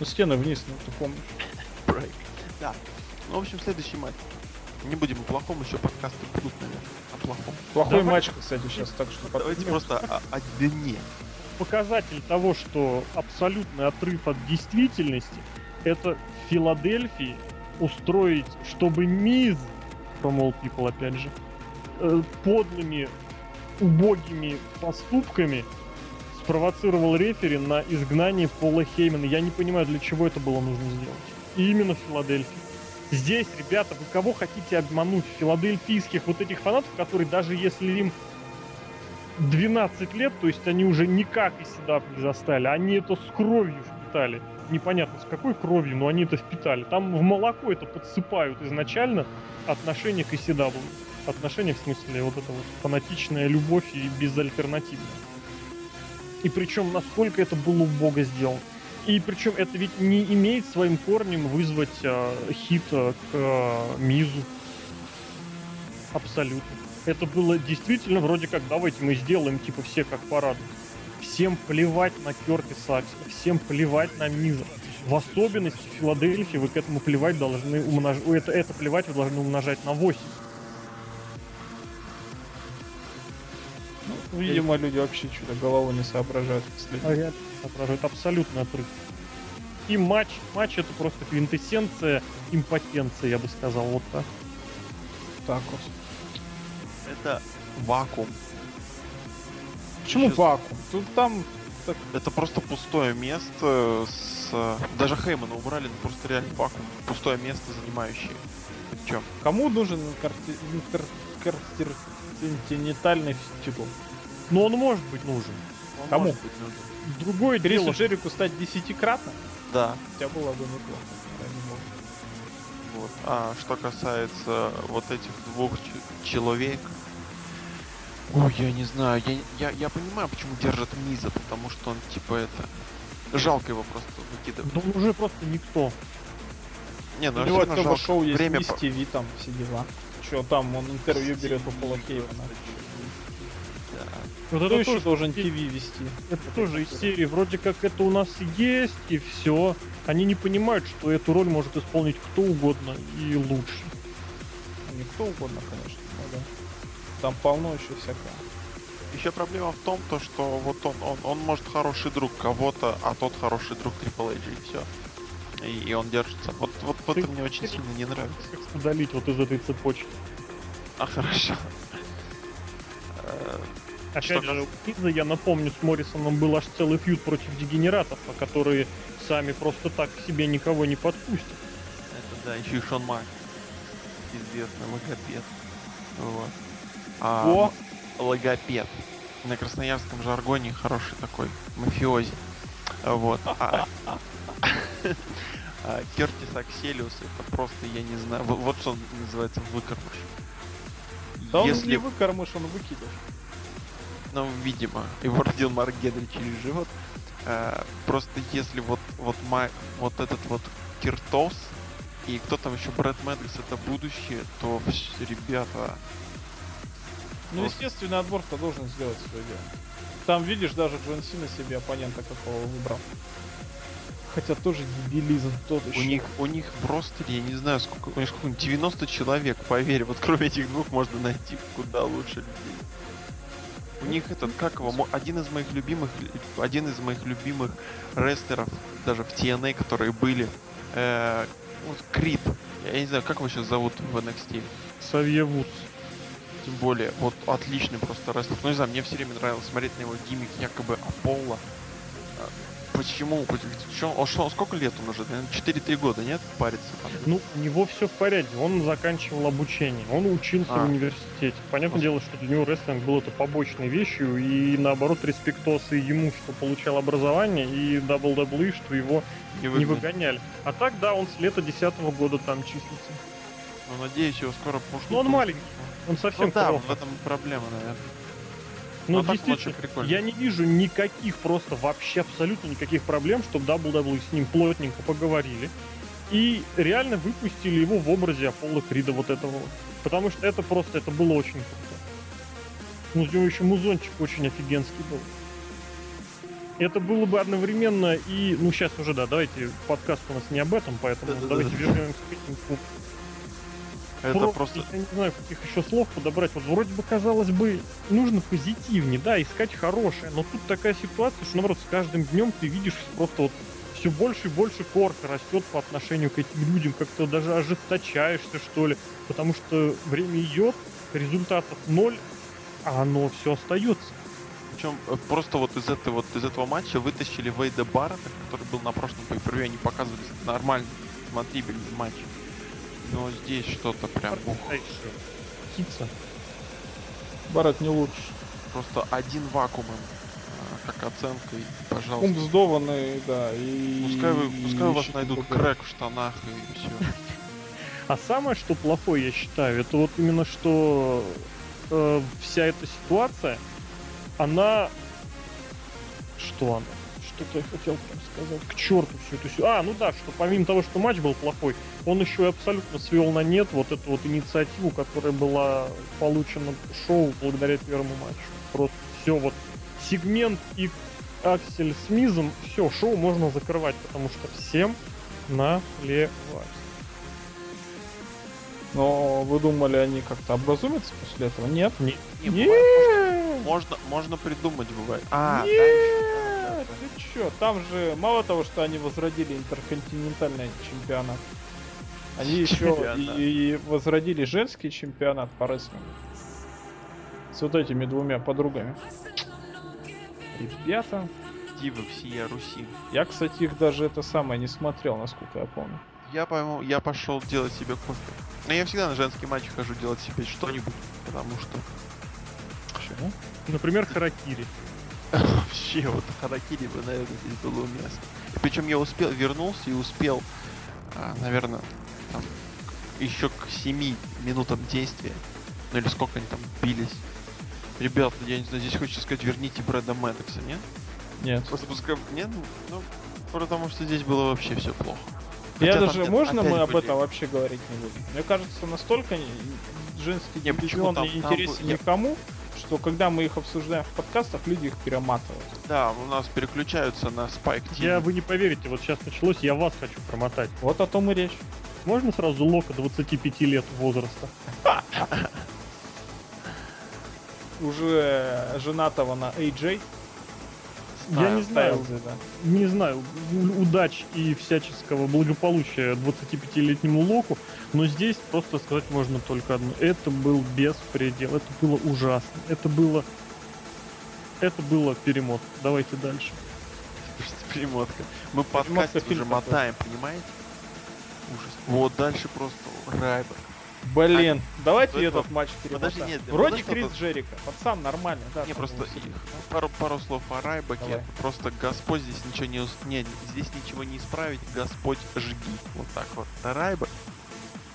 Ну, стены вниз, ну ты помнишь. брейк. Да. Ну, в общем, следующий матч. Не будем о плохом, еще подкасты будут, наверное, о плохом. Плохой Давай. матч, кстати, сейчас, так что Давайте подпишем. просто о, о дне. Показатель того, что абсолютный отрыв от действительности, это в Филадельфии устроить, чтобы Миз, from all people опять же, э, подлыми, убогими поступками спровоцировал рефери на изгнание Пола Хеймана. Я не понимаю, для чего это было нужно сделать. И именно в Филадельфии. Здесь, ребята, вы кого хотите обмануть? Филадельфийских вот этих фанатов, которые даже если им 12 лет, то есть они уже никак и седап не застали, они это с кровью впитали. Непонятно с какой кровью, но они это впитали. Там в молоко это подсыпают изначально отношение к Исидабу. Отношение в смысле вот это вот фанатичная любовь и безальтернативная. И причем насколько это было убого сделано. И причем это ведь не имеет своим корнем вызвать э, хит э, к э, Мизу. Абсолютно. Это было действительно вроде как, давайте мы сделаем типа все как парад. Всем плевать на Керти Сакса, всем плевать на Миза. В особенности в Филадельфии вы к этому плевать должны умножать. Это, это плевать вы должны умножать на 8. Ну, видимо, люди вообще что-то головой не соображают. последнее время. Это абсолютный отрыв. И матч, матч это просто квинтэссенция импотенции, я бы сказал, вот так. Так вот. Это вакуум. Почему Сейчас- вакуум? Тут там так... Это просто пустое место с... Даже Хеймана убрали, ну просто реально вакуум. Пустое место, занимающее. Причем. Кому нужен интерконтинентальный титул? Ну он может быть нужен. Он Кому? Может быть нужен. Другое Крису дело... Джерику стать десятикратно? Да. Хотя было бы неплохо. Вот. А что касается вот этих двух человек, ой, я не знаю, я, я, я понимаю, почему держат Миза, потому что он типа это жалко его просто выкидывать. Ну уже просто никто. Не, ну У жалко. шоу есть Время Мисс по- ТВ, там все дела. Че там, он интервью берет у Пола Хейвена. Вот Кто это еще тоже, должен ТВ вести? это тоже из серии. Вроде как это у нас есть, и все. Они не понимают, что эту роль может исполнить кто угодно и лучше. Ну, не кто угодно, конечно, но да. Там полно еще всякого. Еще проблема в том, то, что вот он, он, он может хороший друг кого-то, а тот хороший друг Triple H, и все. И, и он держится. Вот, вот, вот это мне очень сильно не нравится. Как удалить вот из этой цепочки. А хорошо. Э, Опять Что же, у Миза, я напомню, с Моррисоном был аж целый фьюд против дегенератов, а которые сами просто так к себе никого не подпустят. Это да, еще и Шон Мак. Известный логопед. Вот. А, О! логопед. На красноярском жаргоне хороший такой мафиози. Вот. А, а Кертис Акселиус это просто, я не знаю, вот, что называется выкормыш. Да он Если не выкормыш, он выкидыш. Ну, видимо, его родил Марк Генри через живот. Э, просто если вот вот ма- вот этот вот Киртос и кто там еще Брэд Мэддокс это будущее, то ребята, Ну, Вот. естественный отбор-то должен сделать свое дело. Там, видишь, даже Джон Сина себе оппонента какого выбрал. Хотя тоже дебилизм тот у еще. них у них просто я не знаю сколько у них сколько 90 человек, поверь, вот кроме этих двух можно найти куда лучше людей. У них этот как его один из моих любимых один из моих любимых рестлеров даже в TNA, которые были э, вот Крид. Я не знаю, как его сейчас зовут в NXT. Савье Вудс. Тем более, вот отличный просто рестлер. Ну не знаю, мне все время нравилось смотреть на его гиммик якобы Аполло. А, Почему? Чё- он что, сколько лет он уже? Наверное, 4-3 года, нет? Парится там. Ну, у него все в порядке. Он заканчивал обучение. Он учился А. в университете. Понятное дело, что для него рестлинг был это побочной вещью. И наоборот, респектос и ему, что получал образование, и WWE, что его не выгнали. выгоняли. А так, да, он с лета 10 года там числится. Ну, надеюсь, его скоро пушку. Ну, он маленький. Он Ну совсем да, крохот. в этом проблема, наверное. Но а так он действительно, я не вижу никаких, просто вообще абсолютно никаких проблем, чтобы WWE с ним плотненько поговорили. И реально выпустили его в образе Аполло Крида вот этого вот. Потому что это просто, это было очень круто. Ну, у него еще музончик очень офигенский был. Это было бы одновременно и... Ну, сейчас уже, да, давайте, подкаст у нас не об этом, поэтому давайте вернемся к этому. Это просто... Я не знаю, каких еще слов подобрать. Вот вроде бы, казалось бы, нужно позитивнее, да, искать хорошее. Но тут такая ситуация, что, наоборот, с каждым днем ты видишь просто вот все больше и больше корка растет по отношению к этим людям. Как-то даже ожесточаешься, что ли. Потому что время идет, результатов ноль, а оно все остается. Причем э, просто вот из этого вот из этого матча вытащили Вейда Баррета, который был на прошлом pay они показывали нормальный, смотрибельный матч. Но здесь что-то прям ух, Птица. Барат не лучше. просто один вакуум им, а, как оценка, и, пожалуйста. Умсдованный, да, и... Пускай, вы, пускай у вас найдут другое. крэк в штанах и все. А самое, что плохое, я считаю, это вот именно что э, вся эта ситуация, она... Что она? Что-то я хотел прям сказать. К черту все это все. А, ну да, что помимо того, что матч был плохой, он еще и абсолютно свел на нет вот эту вот инициативу, которая была получена шоу благодаря первому матчу. Просто все вот сегмент и Аксель с Мизом, все, шоу можно закрывать, потому что всем наплевать. Но вы думали, они как-то образумятся после этого? Нет. Не- Не, Нет! бывает, Можно, можно придумать, бывает. А, Ты чё? Там же мало того, что они возродили интерконтинентальный чемпионат, они еще и, и возродили женский чемпионат по рестлингу. С вот этими двумя подругами. Ребята, Дивы всея Руси. Я, кстати, их даже это самое не смотрел, насколько я помню. Я, по я пошел делать себе кофе. Но я всегда на женский матч хожу делать себе что-нибудь, потому что... Почему? Например, Харакири. Вообще, вот Харакири бы, наверное, здесь было уместно. Причем я успел, вернулся и успел, а, наверное, там, еще к 7 минутам действия. Ну или сколько они там бились. Ребят, я не знаю, здесь хочется сказать, верните Брэда Мэддокса, нет? Нет. Просто пускай... Нет? Ну, потому что здесь было вообще все плохо. Я Хотя даже, там можно мы об были- этом вообще говорить не будем? Мне кажется, настолько женский Не, дивизион не интересен я- никому, что когда мы их обсуждаем в подкастах, люди их перематывают. Да, у нас переключаются на Spike TV. Я, вы не поверите, вот сейчас началось, я вас хочу промотать. Вот о том и речь. Можно сразу Лока 25 лет возраста? Уже женатого на AJ. Я не знаю, не знаю, удач и всяческого благополучия 25-летнему Локу, но здесь просто сказать можно только одно. Это был беспредел, это было ужасно, это было... Это было перемот. Давайте дальше. Слушайте, перемотка. Мы Перемотка подкастик фильм уже такой. мотаем, понимаете? Ужас. Вот дальше просто Райбер. Блин, давайте до этого- этот матч подожди, перемотаем. нет, Вроде подожди, Крис Джерика. Пацан нормальный, да. Не, просто любят, да. пару, пару слов о Райбаке. Давай. Просто Господь здесь ничего не... ус- Не, здесь ничего не исправить. Господь жги. Вот так вот. А Райбак,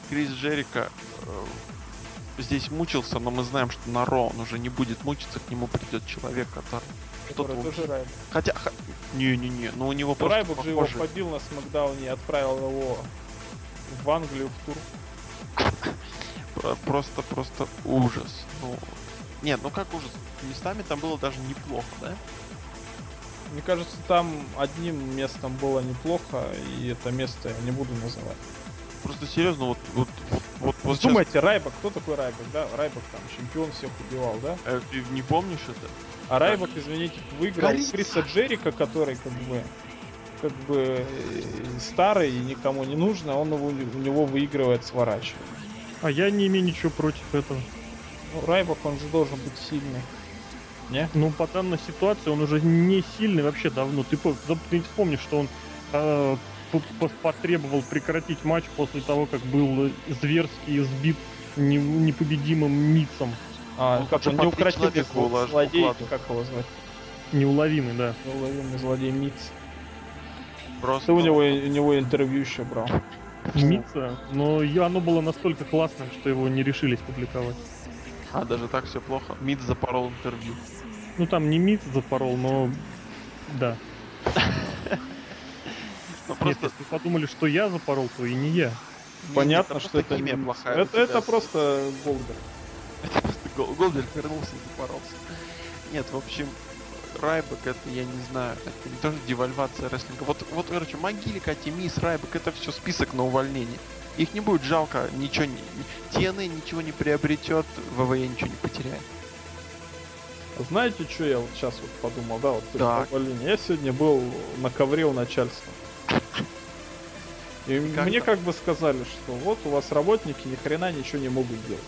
Крис Джерика э, здесь мучился, но мы знаем, что на Ро он уже не будет мучиться, к нему придет человек, который... Что-то тоже. Хотя... ха- Не-не-не, ну у него просто Райбак же его похоже. побил на Смакдауне и отправил его в Англию в тур. Про- Просто, просто ужас. Ну, нет, ну как ужас? Местами там было даже неплохо, да? Мне кажется, там одним местом было неплохо, и это место я не буду называть. Просто серьезно, вот, вот, вот, вот, вот сейчас- Думайте, Райбак, кто такой Райбак, да? Райбак там чемпион всех убивал, да? Э, ты не помнишь это? А Райбак, извините, выиграл Горица. Криса Джерика, который как бы как бы э, старый и никому не нужно, он его, у него выигрывает сворачивает. А я не имею ничего против этого. Ну, Райбак, он же должен быть сильный. Не? Ну, по данной ситуации он уже не сильный вообще давно. Ты, ты вспомнишь, что он э, потребовал прекратить матч после того, как был зверски избит не- непобедимым Мицом. А, Ну, как он человека зло- улаж- злодей, как его звать? Неуловимый, да. Неуловимый злодей Миц. Просто... Ты у него, у него интервью еще брал. Мица, но оно было настолько классным, что его не решились публиковать. А, даже так все плохо. Мид запорол интервью. Ну, там не Миц запорол, но... Да. Нет, просто... если подумали, что я запорол, то и не я. не- Понятно, это что это химия плохая. Это, тебя. это просто Голдер. Это просто Гол- Голдберг вернулся и запоролся. Нет, в общем, Райбек это, я не знаю, это не тоже девальвация рестлинга. Вот, вот, короче, Могилик, Атимис, Райбек, это все список на увольнение. Их не будет жалко, ничего не... TNA ничего не приобретет, ВВЕ ничего не потеряет. Знаете, что я вот сейчас вот подумал, да, вот увольнением? Я сегодня был на ковре у начальства. И Как мне там? как бы сказали, что вот у вас работники ни хрена ничего не могут делать.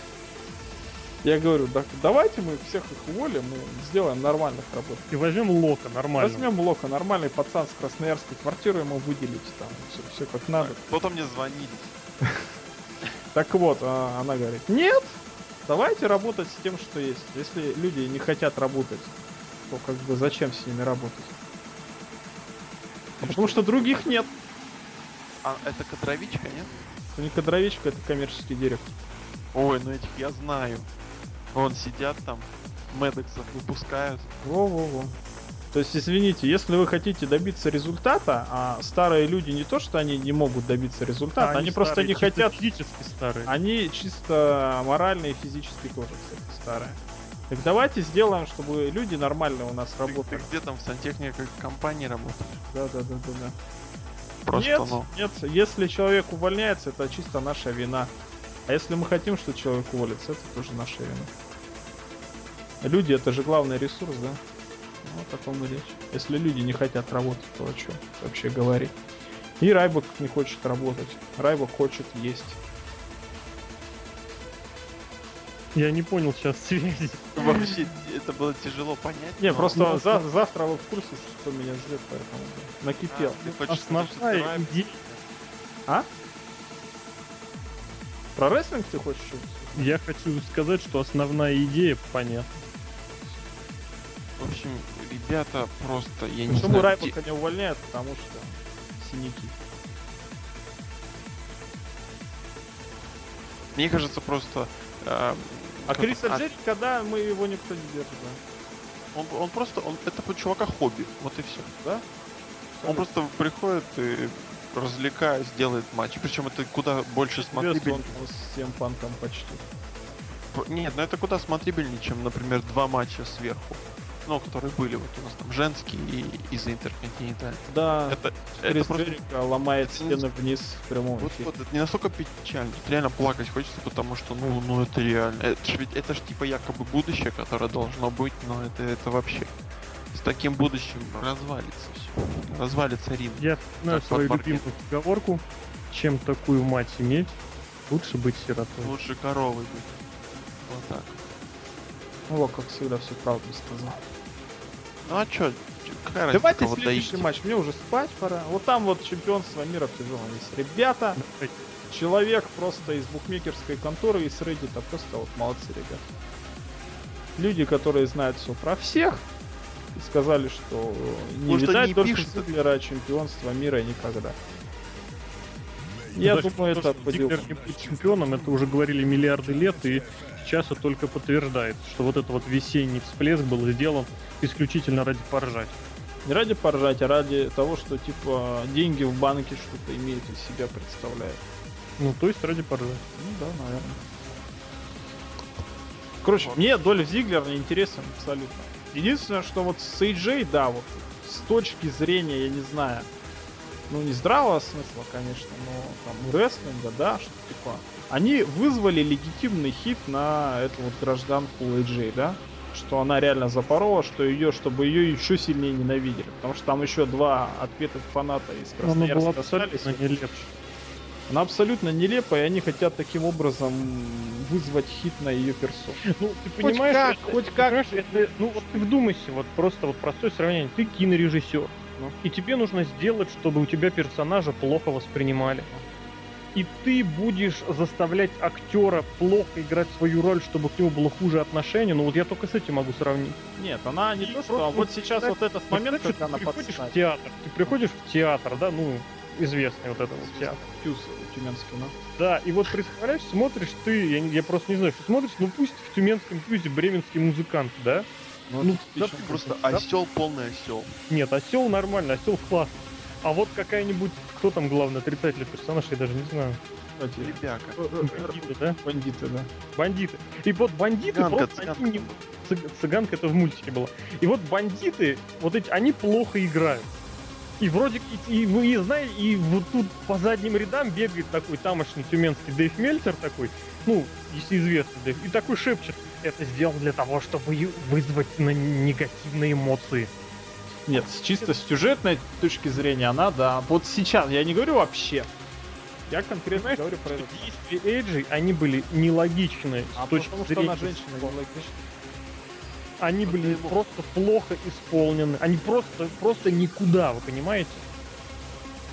Я говорю, да, давайте мы всех их уволим, мы сделаем нормальных работников. И возьмем Лока нормально. Возьмем Лока, нормальный пацан с Красноярской квартиру ему выделить, там, все, все как надо. Кто-то мне звонили. Так вот, а, она говорит, нет, давайте работать с тем, что есть. Если люди не хотят работать, то как бы зачем с ними работать? Потому что других нет. А это кадровичка, нет? Это не кадровичка, это коммерческий директор. Ой, ну этих я знаю. Вон сидят там, Медексов выпускают. Во-во-во. То есть, извините, если вы хотите добиться результата, а старые люди не то, что они не могут добиться результата, А они, просто старые, не чисто хотят. Физически старые. Они чисто морально и физически тоже, кстати, старые. Так давайте сделаем, чтобы люди нормально у нас Ты, ты работали. где там в сантехнике компании работаешь? Да, да, да, да, да. Просто, нет, ну, нет, если человек увольняется, это чисто наша вина. А если мы хотим, что человек уволится, это тоже наша вина. Люди это же главный ресурс, да? Ну, о таком и речь. Если люди не хотят работать, то о чем вообще говорить? И Райбок не хочет работать. Райбок хочет есть. Я не понял сейчас связи. Вообще, это было тяжело понять. Не, но- просто ну, за- завтра вы в курсе, что меня ждет, поэтому накипел. А, ты хочешь Основная идея... А? Про рестлинг ты хочешь? Я хочу сказать, что основная идея понятна. В общем, ребята просто, я не Почему знаю, где- Райбака не увольняют? Потому что синяки. Мне кажется, просто... А как- Криса а, Джерика, да, мы его никто не держит, да. он, он просто, он, это у чувака хобби, вот и все. Да? Он просто приходит и развлекаясь, делает матч. Причем это куда больше смотрибельнее. он с тем панком почти. Нет, ну это куда смотрибельнее, чем, например, два матча сверху. Ну, которые были вот у нас там женские и из Интерконтинентальных. Да, Это, это просто... Ломает это не- стены вниз в прямом Вот, вот, это не настолько печально. Тут реально плакать хочется, потому что, ну, ну это реально. Это ж ведь, это ж типа якобы будущее, которое должно быть, но это, это вообще с таким будущим развалится все. Развалится ринг. Я знаю свою любимую поговорку. Чем такую мать иметь, лучше быть сиротой. Лучше коровой быть. Вот так. О, как всегда, все правду сказал. Ну а чё, какая Давайте следующий доить? матч. Мне уже спать пора. Вот там вот чемпионство мира в тяжелом весе. Ребята, человек просто из букмекерской конторы, из Reddit, просто вот молодцы, ребята. Люди, которые знают все про всех, и сказали, что не Может, видать это? Зиглера чемпионства мира никогда. Я Даже думаю, то, это что Зиглер не будет чемпионом, это уже говорили миллиарды лет, и сейчас это только подтверждает, что вот этот вот весенний всплеск был сделан исключительно ради поржать. Не ради поржать, а ради того, что типа деньги в банке что-то имеют из себя представляют. Ну, то есть ради поржать. Ну да, наверное. Короче, мне Дольф Зиглер не интересен абсолютно. Единственное, что вот с AJ, да, вот с точки зрения, я не знаю, ну не здравого смысла, конечно, но там рестлинга, да, что типа, они вызвали легитимный хит на эту вот гражданку AJ, да, что она реально запорола, что ее, чтобы ее еще сильнее ненавидели, потому что там еще два ответных фаната из Красноярска абсолютно остались. нелепо. Она абсолютно нелепая, и они хотят таким образом вызвать хит на ее персону. Ну, ты понимаешь, как, это- хоть как. понимаешь, это- ну вот ты вдумайся, вот просто вот простое сравнение. Ты кинорежиссер, Ну. и тебе нужно сделать, чтобы у тебя персонажа плохо воспринимали. И ты будешь заставлять актера плохо играть свою роль, чтобы к нему было хуже отношение. Ну вот я только с этим могу сравнить. Нет, она не И то, что... а вот сейчас вот этот момент, когда она ты приходишь в театр, ты приходишь в театр, да, ну известный вот этот вот театр. Тюз тюменский, ну. Да, и вот представляешь, смотришь ты, я, я просто не знаю, что смотришь, ну пусть в Тюменском тюзе бременский музыкант, да? Ну, Ну, да. Просто Да. осел полный осел. Нет, осел нормально, осел классно. А вот какая-нибудь, кто там главный отрицательный персонаж, я даже не знаю. Кстати, Ребяка. э, э, Бандиты, да? Бандиты, да. Бандиты. И вот бандиты Цыганка, просто цыганка. они не- цыг- Цыганка это в мультике было. И вот бандиты, вот эти, они плохо играют. И вроде, и, и вы и знаете, и вот тут по задним рядам бегает такой тамошний тюменский Дэйв Мельцер такой, ну, если известный Дэйв, и такой шепчет, это сделал для того, чтобы вызвать на негативные эмоции. Нет, с чисто с сюжетной точки зрения она, да. Вот сейчас, я не говорю вообще. Я конкретно Понимаешь, говорю про это. действия Эйджи, они были нелогичны А с точки потому что зрения. она женщина, не логично. Они Вот были просто плохо исполнены. Они просто, просто никуда, вы понимаете?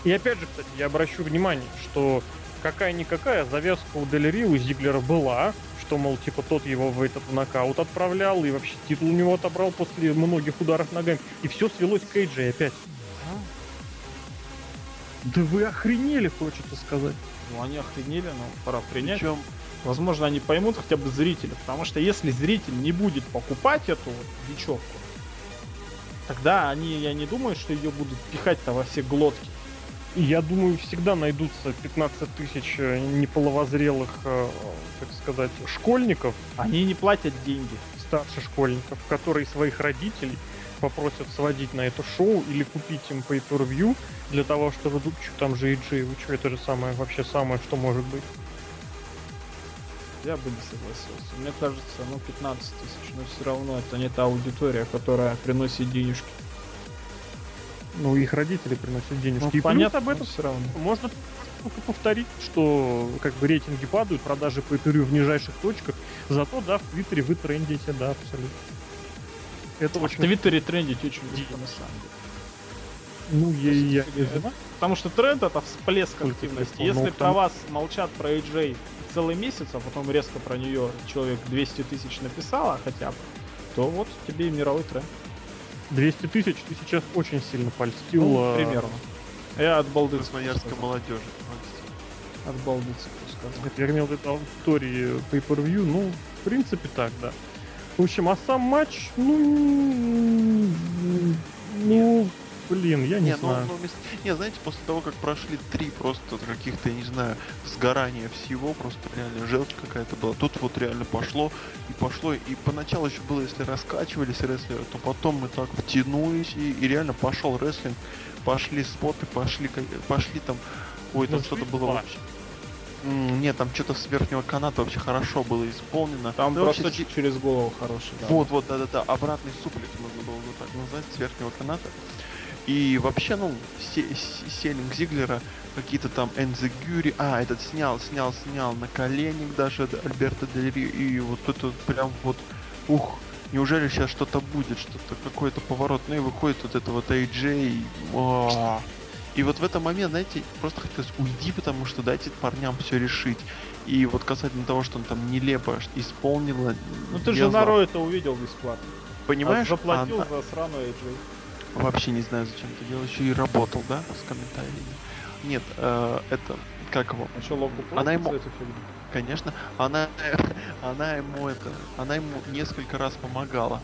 И опять же, кстати, я обращу внимание, что какая-никакая завязка у Дель Рио у Зиглера была, что, мол, типа, тот его в этот в нокаут отправлял, и вообще титул у него отобрал после многих ударов ногами. И все свелось к Эйджи опять. Да вы охренели, хочется сказать. Ну, они охренели, но пора принять. Причем Возможно, они поймут хотя бы зрители. Потому что если зритель не будет покупать эту вот бечевку, тогда они, я не думаю, что ее будут пихать-то во все глотки. Я думаю, всегда найдутся 15 тысяч э, неполовозрелых, э, так сказать, школьников, Они не платят деньги. старше школьников, которые своих родителей попросят сводить на это шоу или купить им pay per view для того, чтобы ну, там же AJ, вы что, это же самое, вообще самое, что может быть. Я бы не согласился. Мне кажется, ну 15 тысяч, но все равно это не та аудитория, которая приносит денежки. Ну, их родители приносят денежки. Ну, и плюс понятно, об этом все равно. можно только повторить, что как бы рейтинги падают, продажи по эфирю в нижайших точках, зато, да, в Твиттере вы трендите, да, абсолютно. Это а очень... В Твиттере трендить очень дико, на самом деле. Ну, я, я, я, Потому что тренд это всплеск Сколько активности. Если ну, про там... вас молчат про AJ целый месяц, а потом резко про нее человек 200 тысяч написала хотя бы, то вот тебе и мировой тренд. 200 тысяч ты сейчас очень сильно польстил. Ну, примерно. Я от балды. Красноярской молодежи. От балды сказал. Я имел в виду аудитории pay-per-view, ну, в принципе так, да. В общем, а сам матч, ну, ну, блин, я не, не ну, знаю. Ну, ну, не, знаете, после того, как прошли три просто каких-то, я не знаю, сгорания всего, просто реально желчь какая-то была. Тут вот реально пошло и пошло. И поначалу еще было, если раскачивались рестлеры, то потом мы так втянулись и, и реально пошел рестлинг. Пошли споты, пошли, пошли там, ой, там ну, что-то было вообще. Нет, там что-то с верхнего каната вообще хорошо было исполнено. Там да просто вообще... через голову хороший. Да. Вот, вот, да-да-да, обратный суплекс можно было бы так назвать, с верхнего каната. И вообще, ну, селлинг Зиглера, какие-то там Энзегюри, а, этот снял, снял, снял на коленник даже Альберта Дельри, и вот это вот вот, ух, неужели сейчас что-то будет, что-то, какой-то поворот, ну и выходит вот это вот AJ, и, и вот в этот момент, знаете, просто хотелось уйди, потому что дайте парням все решить. И вот касательно того, что он там нелепо исполнила. Ну ты же на Ро это увидел бесплатно. Понимаешь? А заплатил она... за сраную AJ. Вообще не знаю, зачем ты делал. Еще и работал, да, с комментариями. Нет, э, это как его? А что, Локу Она ему, конечно, она, она ему это, она ему несколько раз помогала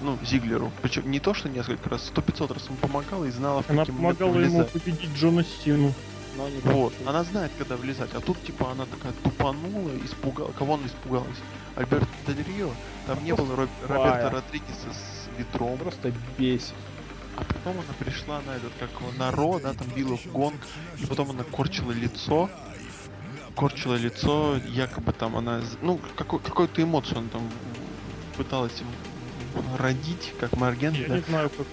ну, Зиглеру. Причем не то, что несколько раз, сто пятьсот раз ему помогала и знала, в Она помогала ему победить Джона Стину. Но не вот, она знает, когда влезать, а тут типа она такая тупанула, испугала. Кого она испугалась? Альберт Дель Рио? Там а не было Роб... Роберта Родригеса с ветром. Просто бесит. А потом она пришла на этот, как на Ро, да, там била в гонг, и потом она корчила лицо, корчила лицо, якобы там она, ну, какой, какую-то эмоцию она там пыталась родить, как Марген. Я да? не знаю, как...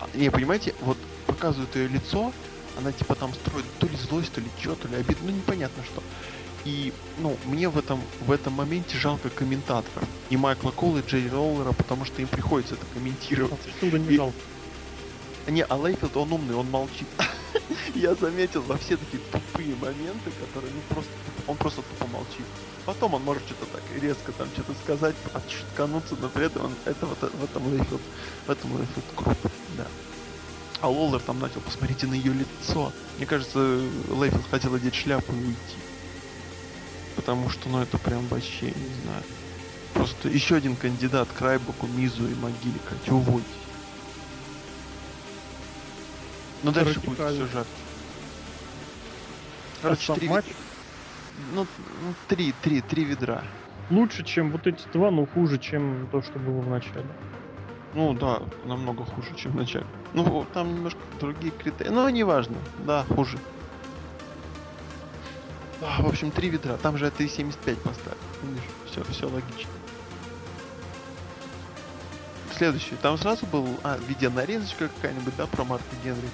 А, не, понимаете, вот показывают ее лицо, она типа там строит то ли злость, то ли что, то ли обид, ну непонятно что. И, ну, мне в этом, в этом моменте жалко комментаторов. И Майкла Кола, и Джей Роллера, потому что им приходится это комментировать. Отсюда не и... жалко. Не, а Лейфилд, он умный, он молчит. Я заметил во все такие тупые моменты, которые, ну, просто, он просто тупо молчит. Потом он может что-то так резко там что-то сказать, отшуткануться, но при этом он, это вот в этом Лейфилд, в этом Лейфилд крут, да. А Лоллер там начал, посмотрите на ее лицо. Мне кажется, Лейфилд хотел одеть шляпу и уйти. Потому что, ну, это прям вообще, не знаю. Просто еще один кандидат к Райбоку, Мизу и Могилика. Чего Ну дальше будет сюжет. Короче, три матч? Ну, ну, три, три, три ведра. Лучше, чем вот эти два, но хуже, чем то, что было в начале. Ну да, намного хуже, чем в начале. Ну, там немножко другие критерии. Но неважно. Да, хуже. А, в общем, три ведра. Там же это 75 поставил. Видишь, все, все логично. Следующий. Там сразу был, а, видеонарезочка какая-нибудь, да, про Марка Генри.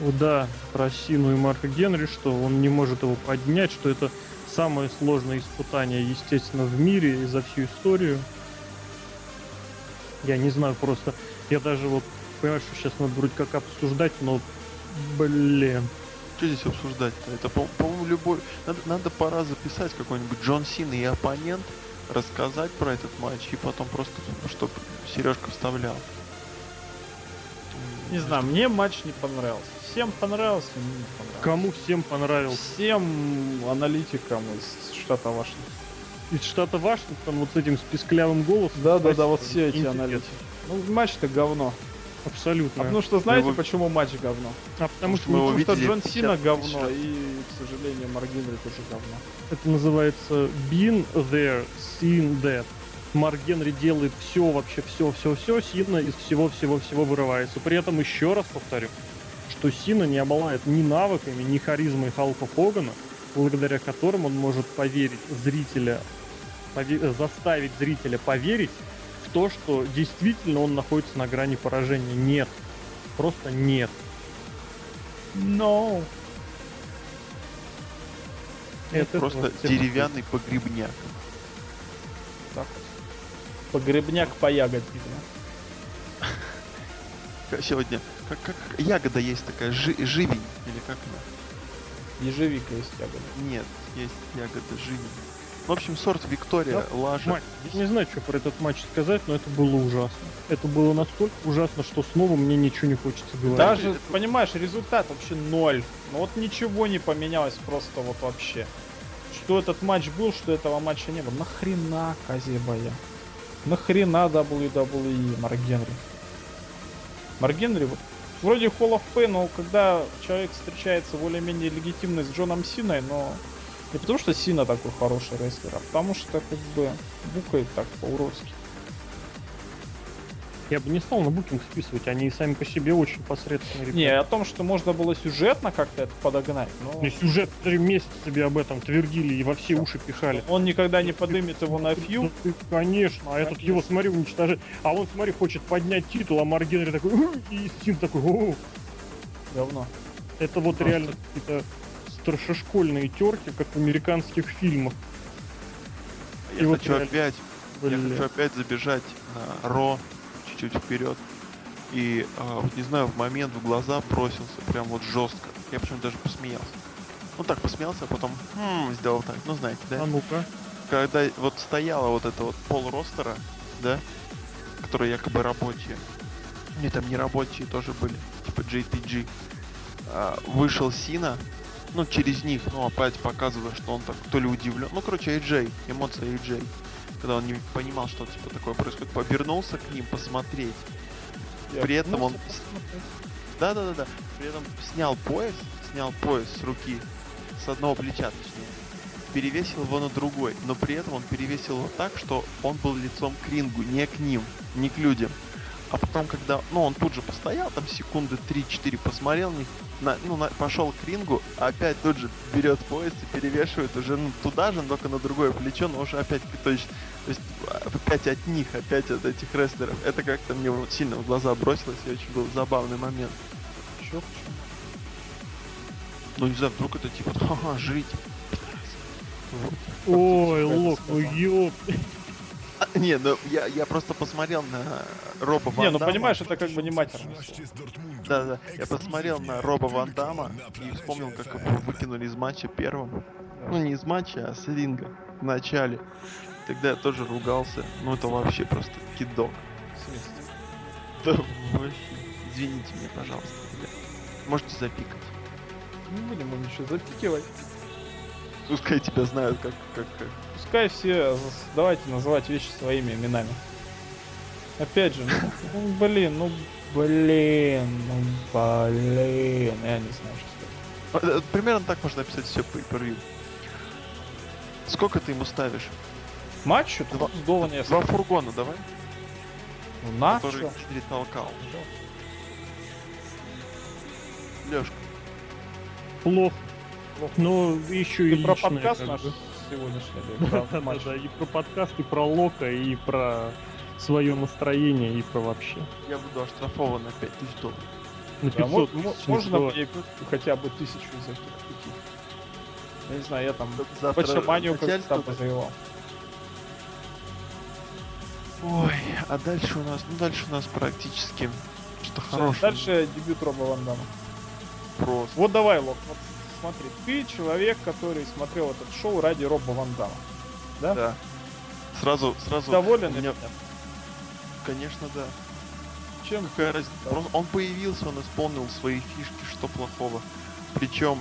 О, да, про Сину и Марка Генри, что он не может его поднять, что это самое сложное испытание, естественно, в мире и за всю историю. Я не знаю просто. Я даже вот понимаю, что сейчас надо вроде как обсуждать, но блин. Что здесь обсуждать-то? Это, по-моему, любой... Надо, надо пора записать какой-нибудь Джон Сина и оппонент, рассказать про этот матч и потом просто, чтобы Сережка вставлял. Не знаю, мне матч не понравился. Всем понравился, мне не понравился. Кому всем понравился? Всем аналитикам из штата Вашингтон. Из штата Вашингтон вот с этим списклявым голосом? Да, да, да, вот все эти аналитики. Ну, матч-то говно. Абсолютно. А потому что знаете, его... почему матч говно? А потому что, потому что Джон Сина говно, и, к сожалению, Марк Генри тоже говно. Это называется Been There, Seen That. Марк Генри делает все, вообще все, все, все, Сина из всего-всего-всего вырывается. При этом еще раз повторю, что Сина не обладает ни навыками, ни харизмой Халка Хогана, благодаря которым он может поверить зрителя, пове- заставить зрителя поверить в то, что действительно он находится на грани поражения. Нет. Просто нет. No. Это просто деревянный погребняк. Так Погребняк по ягодке. Сегодня как, как ягода есть такая, жи, живень, или как она? Ежевика есть ягода. Нет, есть ягода живень. В общем, сорт Виктория, да? Лажа. Мать, не знаю, что про этот матч сказать, но это было ужасно. Это было настолько ужасно, что снова мне ничего не хочется говорить. Даже, понимаешь, результат вообще ноль. Ну вот ничего не поменялось просто вот вообще. Что этот матч был, что этого матча не было. Нахрена Казебая? Нахрена WWE Марк Генри? Марк Генри вот вроде Hall of Fame, но когда человек встречается более-менее легитимно с Джоном Синой, но не потому что Сина такой хороший рестлер, а потому что как бы букает так по-уродски. Я бы не стал на букинг списывать, они сами по себе очень посредственные ребята. Не, о том, что можно было сюжетно как-то это подогнать, но... Не, сюжет три месяца тебе об этом твердили и во все уши пихали. Он никогда не подымет его на фью. Ну, конечно, а этот его, смотри, уничтожит. А он, смотри, хочет поднять титул, а Марк Генри такой, и Син такой, о Говно. Это вот Просто... реально какие-то старшешкольные терки, как в американских фильмах. Я и хочу вот опять, Блин. я хочу опять забежать на Ро чуть вперед. И, э, не знаю, в момент в глаза бросился прям вот жестко. Я почему даже посмеялся. Ну так посмеялся, а потом хм, сделал так. Ну знаете, да? А ну-ка. Когда вот стояла вот эта вот пол ростера, да, которые якобы рабочие. Не, там не рабочие тоже были, типа JTG. А, вышел Сина, ну, через них, ну, опять показывая, что он так то ли удивлен. Ну, короче, AJ, эмоция AJ когда он не понимал, что типа такое происходит, повернулся к ним посмотреть. Я При этом он... Да, да, да, да. При этом снял пояс, снял пояс с руки, с одного плеча точнее, перевесил его на другой, но при этом он перевесил его так, что он был лицом к рингу, не к ним, не к людям. А потом, когда, ну, он тут же постоял, там секунды 3-4 посмотрел них, на, ну, на, пошел к рингу, а опять тут же берет пояс и перевешивает уже ну, туда же, только на другое плечо, но уже опять, то есть, то есть опять от них, опять от этих рестлеров. Это как-то мне вот сильно в глаза бросилось, и очень был забавный момент. Чё, почему? Ну, не знаю, вдруг это типа, ха-ха, жить. Вот. Ой, лок, ну ёп. Не, ну я, я просто посмотрел на Роба Ван Не, ну понимаешь, это как бы не матерно. Да, да. Я посмотрел на Роба Ван Дамма и вспомнил, как его выкинули из матча первым. Ну не из матча, а с ринга в начале. Тогда я тоже ругался. Ну это вообще просто кидок. Да, вообще. Извините меня, пожалуйста, ребят. Можете запикать. Не будем мы ничего запикивать. Пускай тебя знают как, как, как пускай все, давайте называть вещи своими именами. Опять же, ну, ну блин, ну блин, ну блин, я не знаю, что сказать. Э, примерно так можно описать все по превью. Сколько ты ему ставишь? Матчу? Два, два, два фургона давай. Ну на Который Кидри толкал. Лешка. Плохо. Плохо. Но еще и про подкаст наш сегодняшний. Да, и про подкаст, и про Лока, и про свое настроение, и про вообще. Я буду оштрафован на 5000 долларов. На 500 Можно мне хотя бы тысячу из этих пяти? Я не знаю, я там Пачаманию как-то позаевал. Ой, а дальше у нас, ну дальше у нас практически что хорошее. Дальше дебют Роба Ван Дамма. Просто. Вот давай, Лок, вот смотри, ты человек, который смотрел этот шоу ради Роба Ван Дамма. Да? Да. Сразу, сразу... Доволен меня... Конечно, да. Чем? Какая разница? Просто он появился, он исполнил свои фишки, что плохого. Причем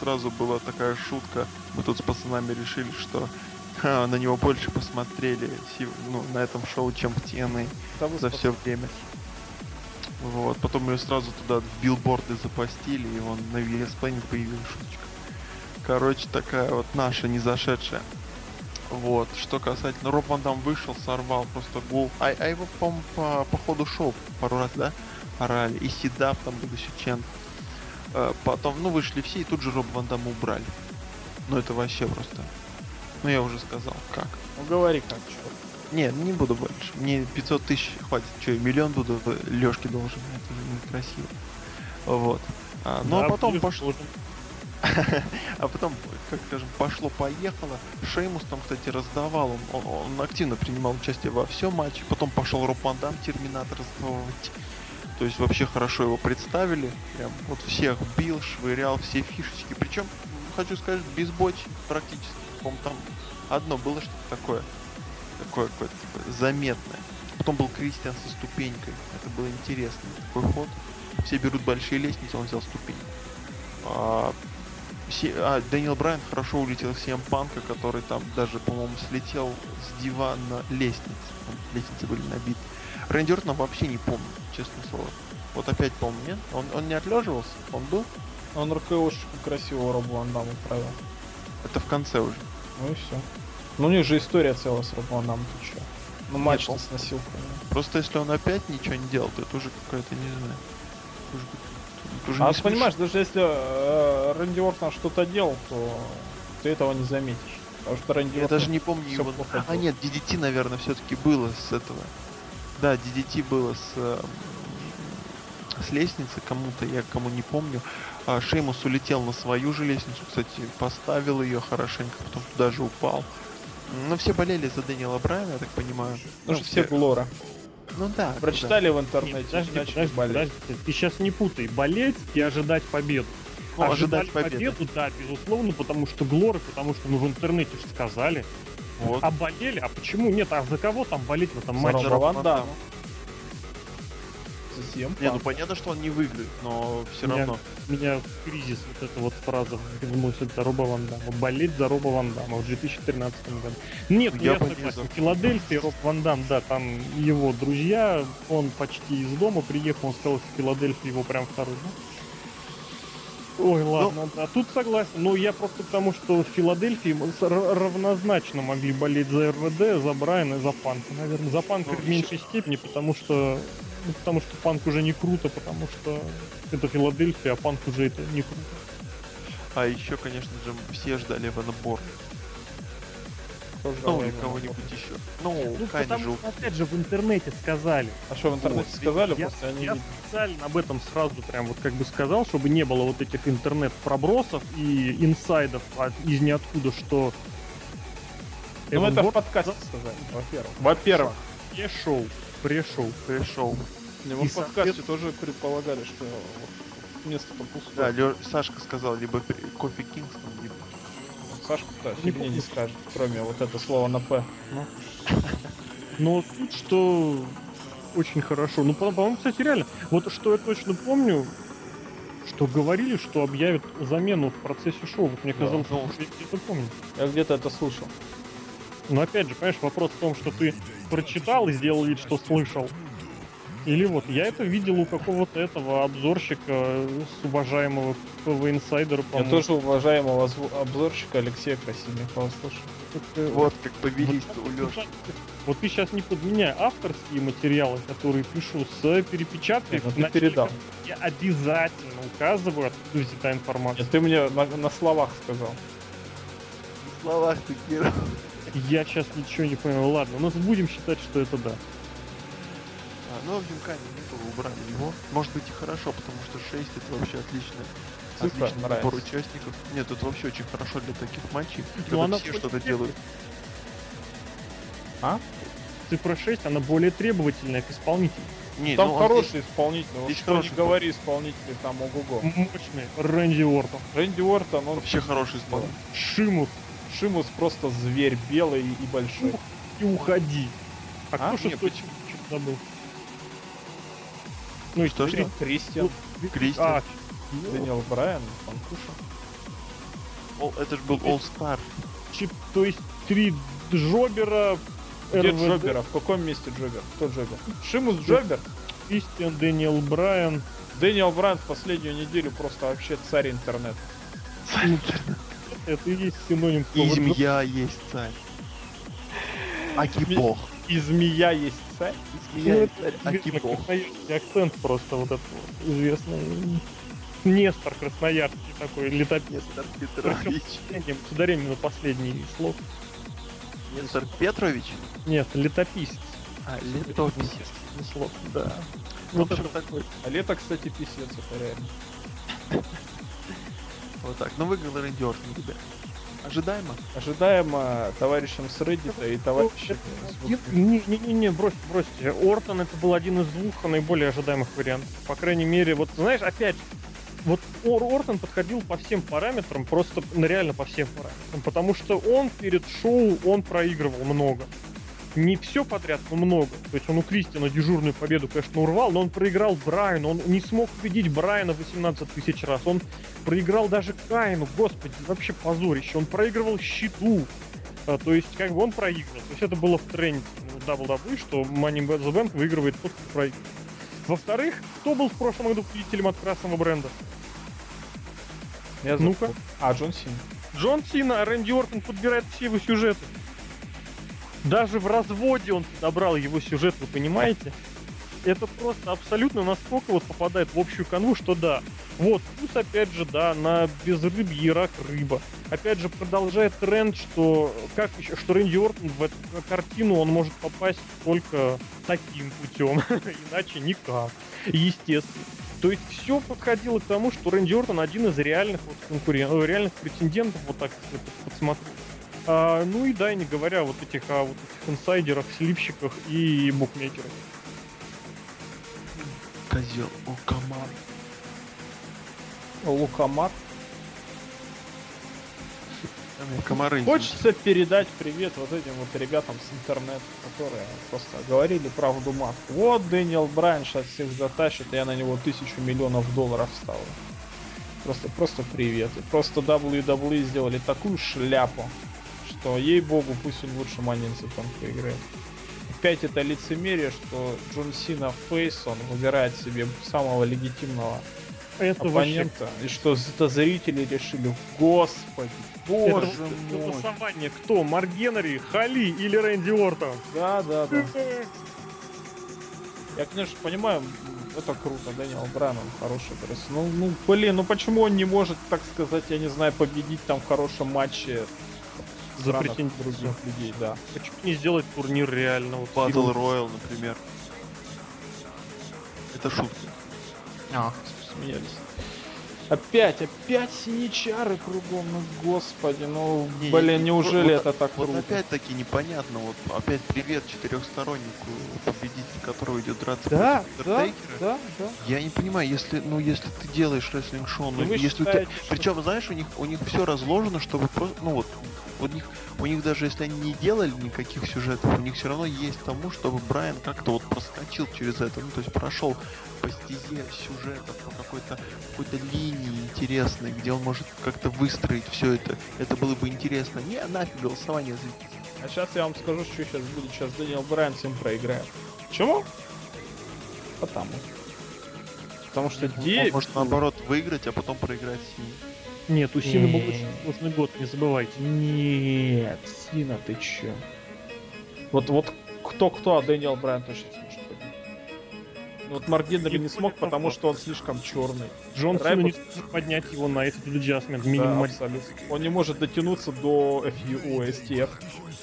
сразу была такая шутка. Мы тут с пацанами решили, что ха, на него больше посмотрели ну, на этом шоу, чем в TNA за все время. Вот, потом ее сразу туда в билборды запостили, и он на VSP появилась шуточка. Короче, такая вот наша не зашедшая. Вот, что касательно Роб Ван Дам вышел, сорвал просто гол. А, а его, по, по, по ходу шоу пару раз, да, орали. И Седап там был еще Чен. А, потом, ну, вышли все, и тут же Роб Ван Дам убрали. Ну, это вообще просто... Ну, я уже сказал, как. Ну, говори как, что. Не, не буду больше. Мне 500 тысяч хватит. Че, миллион буду Лешке должен. Это же некрасиво. Вот. А, ну а да, потом пошло. А потом, как скажем, пошло-поехало. Шеймус там, кстати, раздавал. Он, он, он активно принимал участие во всем матче. Потом пошел Роб Ван Дам Терминатор раздавать. То есть вообще хорошо его представили. Прям вот всех бил, швырял, все фишечки. Причем, хочу сказать, без боч практически. по там одно было что-то такое. Такое какое-то типа, заметное. Потом был Кристиан со ступенькой. Это было интересно. Такой ход. Все берут большие лестницы, он взял ступеньку. А, все, а, Дэниел Брайан хорошо улетел в CM Панка, который там даже, по-моему, слетел с дивана лестницы. Там лестницы были набиты. Рэнди Ортона вообще не помню, честное слово. Вот опять помню, нет? Он, он не отлеживался? Он был? Он РКОшечку красивого Роб Ван Дамма отправил. Это в конце уже. Ну и все. Ну у них же история целая с Дамом, ты чё? Ну матч с носилками. Просто если он опять ничего не делал, то это уже какая-то, не знаю. Уже, это уже а ты понимаешь, даже если э, Рэнди Ортон что-то делал, то ты этого не заметишь. Потому что Рэнди Я даже не помню его. А нет, DDT, наверное, все-таки было с этого. Да, DDT было с, э, с лестницы кому-то, я кому не помню. А Шеймус улетел на свою же лестницу, кстати, поставил ее хорошенько, потом туда же упал. Ну, все болели за Дэниела Брайана, я так понимаю. Ну, ну все Глора. Ну да. Прочитали да. в интернете, Нет, подожди, подожди, подожди, ты сейчас не путай. Болеть и ожидать победу. Ну, ожидать победу. победу, да, безусловно, потому что Глоры, потому что ну в интернете же сказали. Вот. А болели? А почему нет? А за кого там болеть в этом матче? За Ван Дамма. Не, ну понятно, что он не выиграет, но все меня, равно. Меня кризис, вот эта вот фраза мысль это Роба Ван Дамма. Болеть за Роба Ван Дамма в 2013 году. Нет, ну, я, я согласен. Филадельфия, Роб Ван Дам, да, там его друзья, он почти из дома приехал, он сказал, что Филадельфия его прям второй. Ну, Ой, ладно, ну, а тут согласен. Ну, я просто к тому, что в Филадельфии равнозначно могли болеть за РВД, за Брайана и за Панка. Наверное, за Панка ну, в меньшей еще... степени, потому что ну, потому что Панк уже не круто, потому что это Филадельфия, а Панк уже это не круто. А еще, конечно же, все ждали Эвана Борна. Ну, или кого-нибудь еще. Ну, ну потому же... что, опять же, в интернете сказали. А что, в интернете вот, сказали? Я, просто они... я специально об этом сразу прям вот как бы сказал, чтобы не было вот этих интернет-пробросов и инсайдов от, из ниоткуда, что... Ну, это Борн... в подкасте сказали, во-первых. Во-первых. Пришел, пришел, пришел. Не, в подкасте тоже предполагали, что место-то пустое. Да, Лё... Сашка сказал, либо Кофе Кингстон, либо Сашка-то фигни не скажет, кроме вот это слово на П. Ну. Но тут что очень хорошо. Ну, по-моему, кстати, реально. Вот что я точно помню, что говорили, что объявят замену в процессе шоу. Вот мне казалось, да, ну, что я где-то помню. Я где-то это слышал. Но опять же, понимаешь, вопрос в том, что ты прочитал и сделал вид, что слышал. Или вот я это видел у какого-то этого обзорщика с уважаемого ПВ инсайдера. Я тоже уважаемого обзорщика Алексея Красильникова слушаю. Вот как повелись вот, у. Вот ты сейчас не подменяй авторские материалы, которые пишу с перепечаткой. Нет, ну ты передал. Я обязательно указываю, откуда взята информация. Нет, ты мне на, на словах сказал. На словах ты Кира. Я сейчас ничего не понял. Ладно, ну будем считать, что это да. Ну, в Камень убрали его. Может быть и хорошо, потому что 6 это вообще Цифра отличный набор участников. Нет, это вообще очень хорошо для таких матчей, ну, когда все что-то делают. А? Цифра 6, она более требовательная к исполнителю. Не, там ну, хороший здесь... исполнитель, здесь что не говори исполнители, там ого-го. Мощный, Рэнди Уортон. Рэнди Уортон, он... Вообще хороший исполнитель. Шимус. Шимус просто зверь белый и большой. И уходи. А, а? кто шестой забыл? Ну и что же? Кристиан. Кристиан. А, Дэниел Брайан, Панкуша. О, это же был All Star. Чип, то есть три Джобера. Где РВД. Джобера? В каком месте Джобер? Кто Джобер? Шимус Джобер? Кристиан, Дэниел Брайан. Дэниел Брайан в последнюю неделю просто вообще царь интернета. Царь интернета. Это и есть синоним. И змея есть царь. Аки бог. И змея есть И бог. Акцент просто вот этот вот, известный. Нестор Красноярский такой, летописец. Нестор Петрович. С ударением на последний слог. Нестор Петрович? Нет, летописец. А, летописец. Слог, да. Вот это такой. А лето, кстати, писец, это реально. Вот так. Ну выиграл Рэнди Ортон, ребят. Ожидаемо? Ожидаемо товарищам с Reddit и товарищам... Не-не-не, бросьте, бросьте. Ортон это был один из двух наиболее ожидаемых вариантов. По крайней мере, вот знаешь, опять вот Ор Ортон подходил по всем параметрам, просто ну, реально по всем параметрам, потому что он перед шоу, он проигрывал много. Не все подряд, но много. То есть он у Кристина дежурную победу, конечно, урвал, но он проиграл Брайану, он не смог победить Брайана 18 тысяч раз. Он проиграл даже Кайну, господи, вообще позорище. Он проигрывал Щиту, а, то есть, как бы он проиграл. То есть это было в тренде ну, WWE, что Money the Bank выигрывает тот, кто проигрывает. Во-вторых, кто был в прошлом году победителем от красного бренда? Я Ну-ка. А, Джон Сина. Джон Сина, а Рэнди Ортон подбирает все его сюжеты. Даже в разводе он подобрал его сюжет, вы понимаете? Это просто абсолютно насколько вот попадает в общую канву, что да. Вот, плюс опять же, да, на безрыбье рак рыба. Опять же, продолжает тренд, что как еще, что Рэнди Ортон в эту картину он может попасть только таким путем, иначе никак. Естественно. То есть все подходило к тому, что Рэнди Ортон один из реальных вот конкурентов, э, реальных претендентов, вот так если подсмотреть. А, ну и да, не говоря вот этих, о вот этих инсайдерах, слипщиках и букмекерах. Козел, Лукамар. Лукамар? Комары. Хочется передать привет вот этим вот ребятам с интернета, которые просто говорили правду мат. Вот Дэниел Брайан сейчас всех затащит, я на него тысячу миллионов долларов ставлю. Просто, просто привет. И просто WWE сделали такую шляпу, что ей-богу, пусть он лучше Манинцев там поиграет. Опять это лицемерие, что Джон Сина Фейс, он выбирает себе самого легитимного это оппонента. Вообще... И что это зрители решили, господи, боже это мой. Голосование кто? Марк Генри, Хали или Рэнди Ортон? Да, да, да. Я, конечно, понимаю, это круто, Дэниел Брайан, он хороший игрок. Ну, ну, блин, ну почему он не может, так сказать, я не знаю, победить там в хорошем матче за других людей, да. Почему не сделать турнир реально? Вот Battle Royale, например. Это шутка. А, смеялись. Опять, опять синичары кругом, ну господи, ну не, блин, неужели вот, это так вот круто? опять-таки непонятно, вот опять привет четырехстороннику, победитель которого идет драться да, против да, да, да. Я не понимаю, если, ну, если ты делаешь рестлинг-шоу, ну, если считаете, тебя... Что... Причем, знаешь, у них, у них все разложено, чтобы просто, ну вот, у них, у них даже если они не делали никаких сюжетов, у них все равно есть тому, чтобы Брайан как-то вот проскочил через это, ну то есть прошел по стезе сюжета, по какой-то какой-то линии интересной, где он может как-то выстроить все это. Это было бы интересно. Не, нафиг голосование зрителей. А сейчас я вам скажу, что сейчас будет. Сейчас Дэниел Брайан всем проиграет. Почему? Потому. Потому что ну, де... может наоборот выиграть, а потом проиграть с ним. Нет, у Сины был очень сложный год, не забывайте. Нет, Сина, ты чё? Вот, вот кто-кто, а Дэниел Брайан точно сможет победить. Вот Марк Генри не смог, потому что он слишком черный. Джон Сина не сможет поднять его на этот аджастмент минимум. Да. Он не может дотянуться до FUO, STF.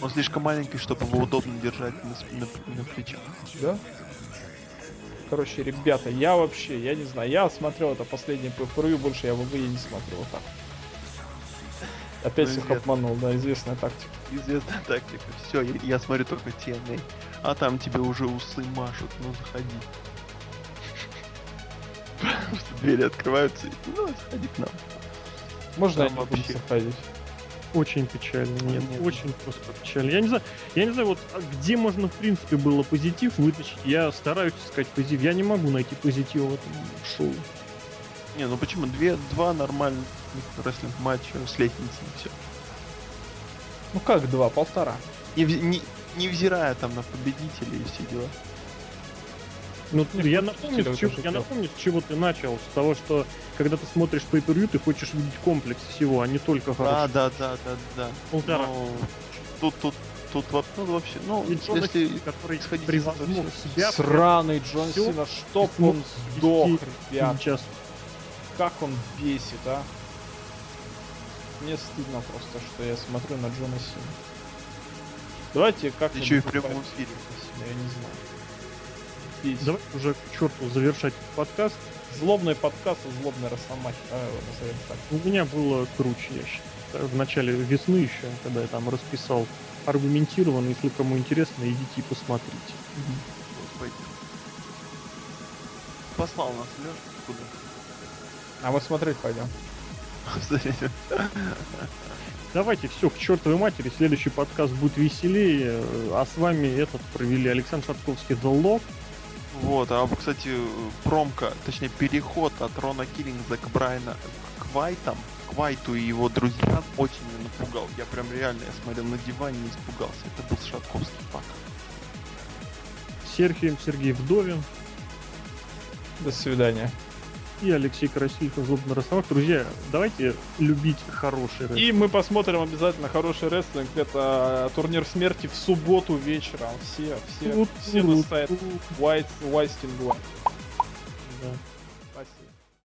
Он слишком маленький, чтобы его удобно держать на, на, на плечах. Да? Короче, ребята, я вообще, я не знаю, я смотрел это последнее PFRU, больше я ВВЕ не смотрел вот так. Опять ну, всех обманул, да, известная тактика. Известная тактика. Все, я, я смотрю только TNA. А там тебе уже усы машут, ну заходи. Двери открываются, ну заходи к нам. Можно я не буду заходить? Очень печально. Нет, нет, очень просто печально. Я не знаю, я не знаю, вот а где можно, в принципе, было позитив вытащить. Я стараюсь искать позитив. Я не могу найти позитив в этом шоу. Не, ну почему? Две, два нормальных рестлинг матча с лестницей, все. Ну как два? Полтора. Не, не, невзирая там на победителей и все дела. Ну, я напомню, с чего, я напомню, с чего ты начал. С того, что когда ты смотришь по per ты хочешь видеть комплекс всего, а не только хороший. Да, да, да, да, да. Полтора. Но... Тут, тут, тут ну, вообще, ну, и Джон если Сина, который превозмог себя... Сраный Джон Сина, чтоб он сдох, ребят. Сейчас. Как он бесит, а? Мне стыдно просто, что я смотрю на Джона Сина. Давайте как-то... Еще и в прямом эфире. Я не знаю пить. Давай уже к черту завершать подкаст. Злобный подкаст и злобный так. У меня было круче, я считаю. В начале весны еще, когда я там расписал аргументированно, если кому интересно, идите и посмотрите. Господи. Послал нас Лёш куда? А мы смотреть пойдем. Давайте все к чертовой матери. Следующий подкаст будет веселее. А с вами этот провели Александр Шатковский The Log. Вот, а кстати, промка, точнее переход от Рона Киллингза к Брайана к Вайтам, к Вайту и его друзьям очень меня напугал. Я прям реально, я смотрел на диване и испугался. Это был Шатковский пак. Серхием Сергей Вдовин. До свидания. И Алексей Красильев из Злобный Ростовок. Друзья, давайте любить хороший рестлинг. И мы посмотрим обязательно хороший рестлинг. Это турнир смерти в субботу вечером. Все, все, все на сайт White, White Sting Да.